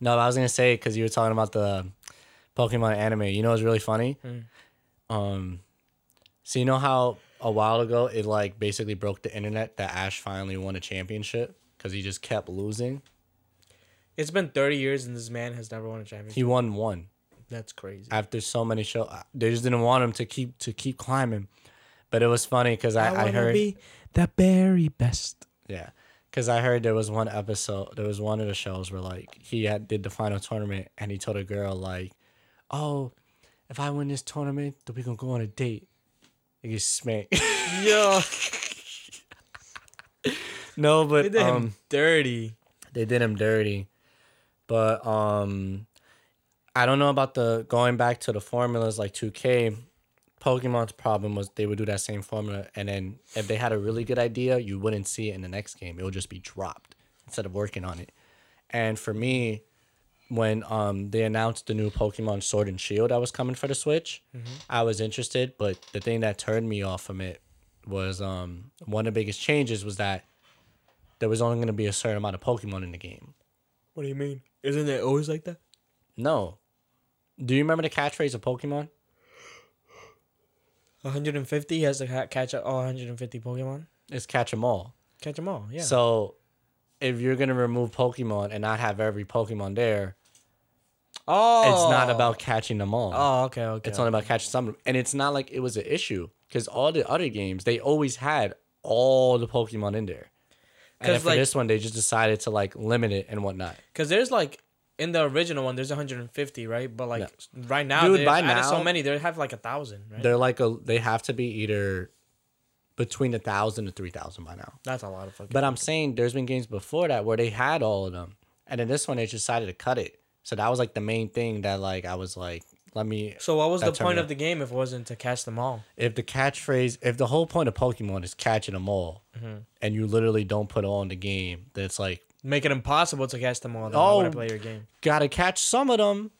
No, I was gonna say because you were talking about the Pokemon anime. You know, what's really funny. Um, so you know how a while ago it like basically broke the internet that Ash finally won a championship because he just kept losing. It's been thirty years and this man has never won a championship. He won one That's crazy. after so many shows. They just didn't want him to keep to keep climbing. But it was funny because I, I, wanna heard be the very best. yeah. Because I heard there was one episode, there was one of the shows where like he had did the final tournament and he told a girl like, "Oh, if I win this tournament, then we gonna go on a date." He gets smacked. [LAUGHS] Yo, no, they but did him um, dirty. they did him dirty. But um, I don't know about the going back to the formulas like 2K. Pokemon's problem was they would do that same formula, and then if they had a really good idea, you wouldn't see it in the next game. It would just be dropped instead of working on it. And for me, when um they announced the new Pokemon Sword and Shield that was coming for the Switch, I was interested. But the thing that turned me off from it was um one of the biggest changes was that there was only going to be a certain amount of Pokemon in the game. What do you mean? Isn't it always like that? No. Do you remember the catchphrase of Pokemon? 150 has to ca- catch all 150 Pokemon. It's catch them all. Catch them all. Yeah. So if you're gonna remove Pokemon and not have every Pokemon there, oh, it's not oh. about catching them all. Oh, okay, okay. It's only about catching some. And it's not like it was an issue because all the other games they always had all the Pokemon in there. And then for like- this one, they just decided to like limit it and whatnot. Because there's like in the original one, there's 150, right? But like Yeah. right now, Dude, by added so many. They have like a thousand, right? They're like a they have to be either between a thousand to three thousand by now. That's a lot of fucking. But I'm saying there's been games before that where they had all of them, and then this one they decided to cut it. So that was like the main thing that like I was like, let me. so what was the point of the game if it wasn't to catch them all? If the catchphrase, if the whole point of Pokemon is catching them all, Mm-hmm. and you literally don't put all in the game, that's like Make it impossible to catch them all. Then Oh. I play your game? gotta catch some of them.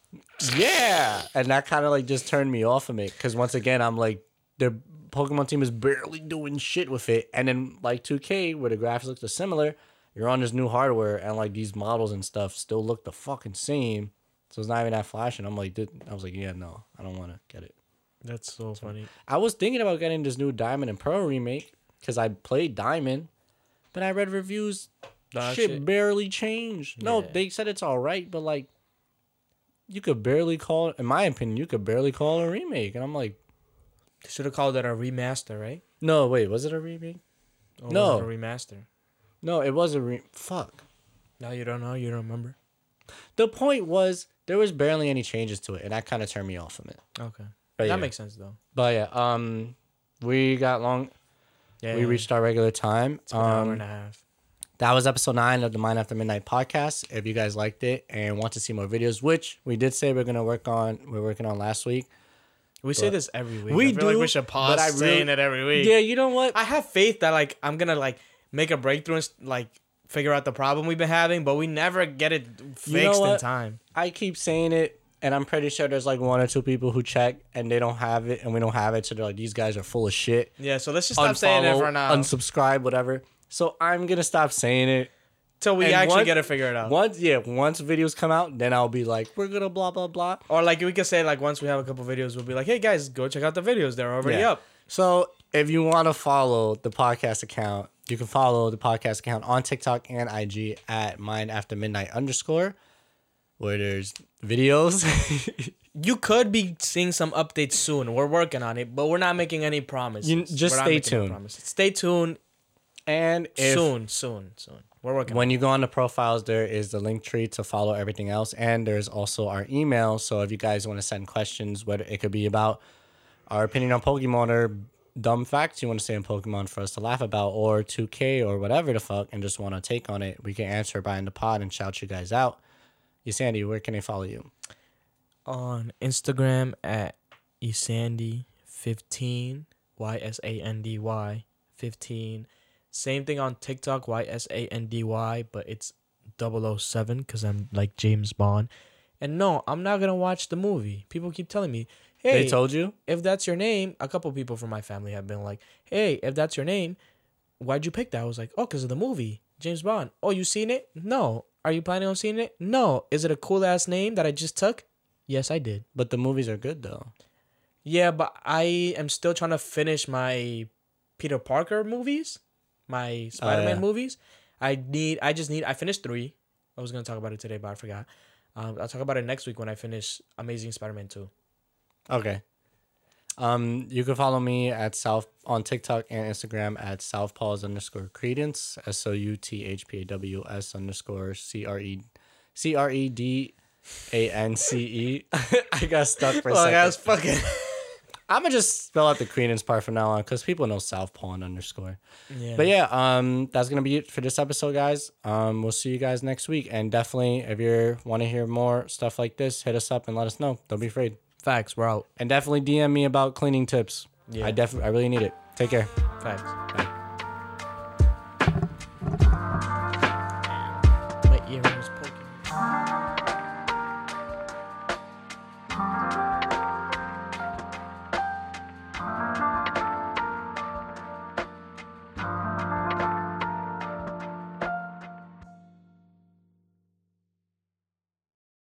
Yeah, and that kind of like just turned me off of it because once again I'm like their Pokemon team is barely doing shit with it, and then like 2K where the graphics look similar, you're on this new hardware and like these models and stuff still look the fucking same, so it's not even that flash. And I'm like, dude, I was like, yeah, no, I don't want to get it. That's so funny. I was thinking about getting this new Diamond and Pearl remake because I played Diamond, but I read reviews. Shit, shit. barely changed. No, they said it's all right, but like, you could barely call. In my opinion, you could barely call it a remake, and I'm like, They should have called it a remaster, right? no, wait, was it a remake? Oh, or No. was it a remaster. No, it was a re. Fuck. Now you don't know. You don't remember. The point was there was barely any changes to it, and that kind of turned me off from it. Okay, But that yeah. makes sense though. But yeah, um, we got long. Yeah, We reached our regular time. It's been an hour Um, and a half. That was episode nine of the Mind After Midnight podcast. If you guys liked it and want to see more videos, which we did say we're gonna work on, we're working on last week. We say this every week. We feel like do, we should pause but I saying really- it every week. Yeah, you know what? I have faith that like I'm gonna like make a breakthrough and like figure out the problem we've been having, but we never get it fixed You know in time. I keep saying it, and I'm pretty sure there's like one or two people who check and they don't have it, and we don't have it, so they're like, these guys are full of shit. Yeah, so let's just stop saying it Unfollow, for now unsubscribe, whatever. So I'm gonna stop saying it. till we and actually once- get it figured out. Once, yeah, once videos come out, then I'll be like, we're gonna blah blah blah. Or like we could say like once we have a couple videos, we'll be like, hey guys, go check out the videos. They're already Yeah. up. So if you want to follow the podcast account, you can follow the podcast account on TikTok and IG at Mind After Midnight underscore, where there's videos. [LAUGHS] You could be seeing some updates soon. We're working on it, but we're not making any promises. You- just We're stay tuned. Stay tuned. and if, soon, soon, soon. We're working. when you go on the profiles, there is the link tree to follow everything else, and there's also our email. So if you guys want to send questions, whether it could be about our opinion on Pokemon or dumb facts you want to say in Pokemon for us to laugh about, or 2K or whatever the fuck, and just want to take on it, we can answer by in the pod and shout you guys out. Sandy, where can I follow you? on Instagram at Ysandy15, Y S A N D Y 15. Same thing on TikTok, Y S A N D Y, but it's 007 because I'm like James Bond. And no, I'm not going to watch the movie. People keep telling me, hey, They told you? if that's your name, a couple people from my family have been like, hey, if that's your name, why'd you pick that? I was like, oh, because of the movie, James Bond. Oh, you seen it? No. Are you planning on seeing it? No. Is it a cool ass name that I just took? Yes, I did. But the movies are good though. Yeah, but I am still trying to finish my Peter Parker movies, my Spider Man yeah. movies. I need, I just need, I finished three. I was going to talk about it today, but I forgot. Um, I'll talk about it next week when I finish Amazing Spider Man 2. Okay. Um, you can follow me at South on TikTok and Instagram at Southpaws underscore Credance S O U T H P A W S underscore C R E C R E D A N C E. [LAUGHS] I got stuck for a second. that's fucking. [LAUGHS] I'm gonna just spell out the Credance part from now on because people know Southpaw and underscore. yeah. But yeah, um, that's gonna be it for this episode, guys. Um, we'll see you guys next week, and definitely if you want to hear more stuff like this, hit us up and let us know. Don't be afraid. Facts, we're out. And definitely DM me about cleaning tips. Yeah. I definitely, I really need it. Take care. Facts. Bye.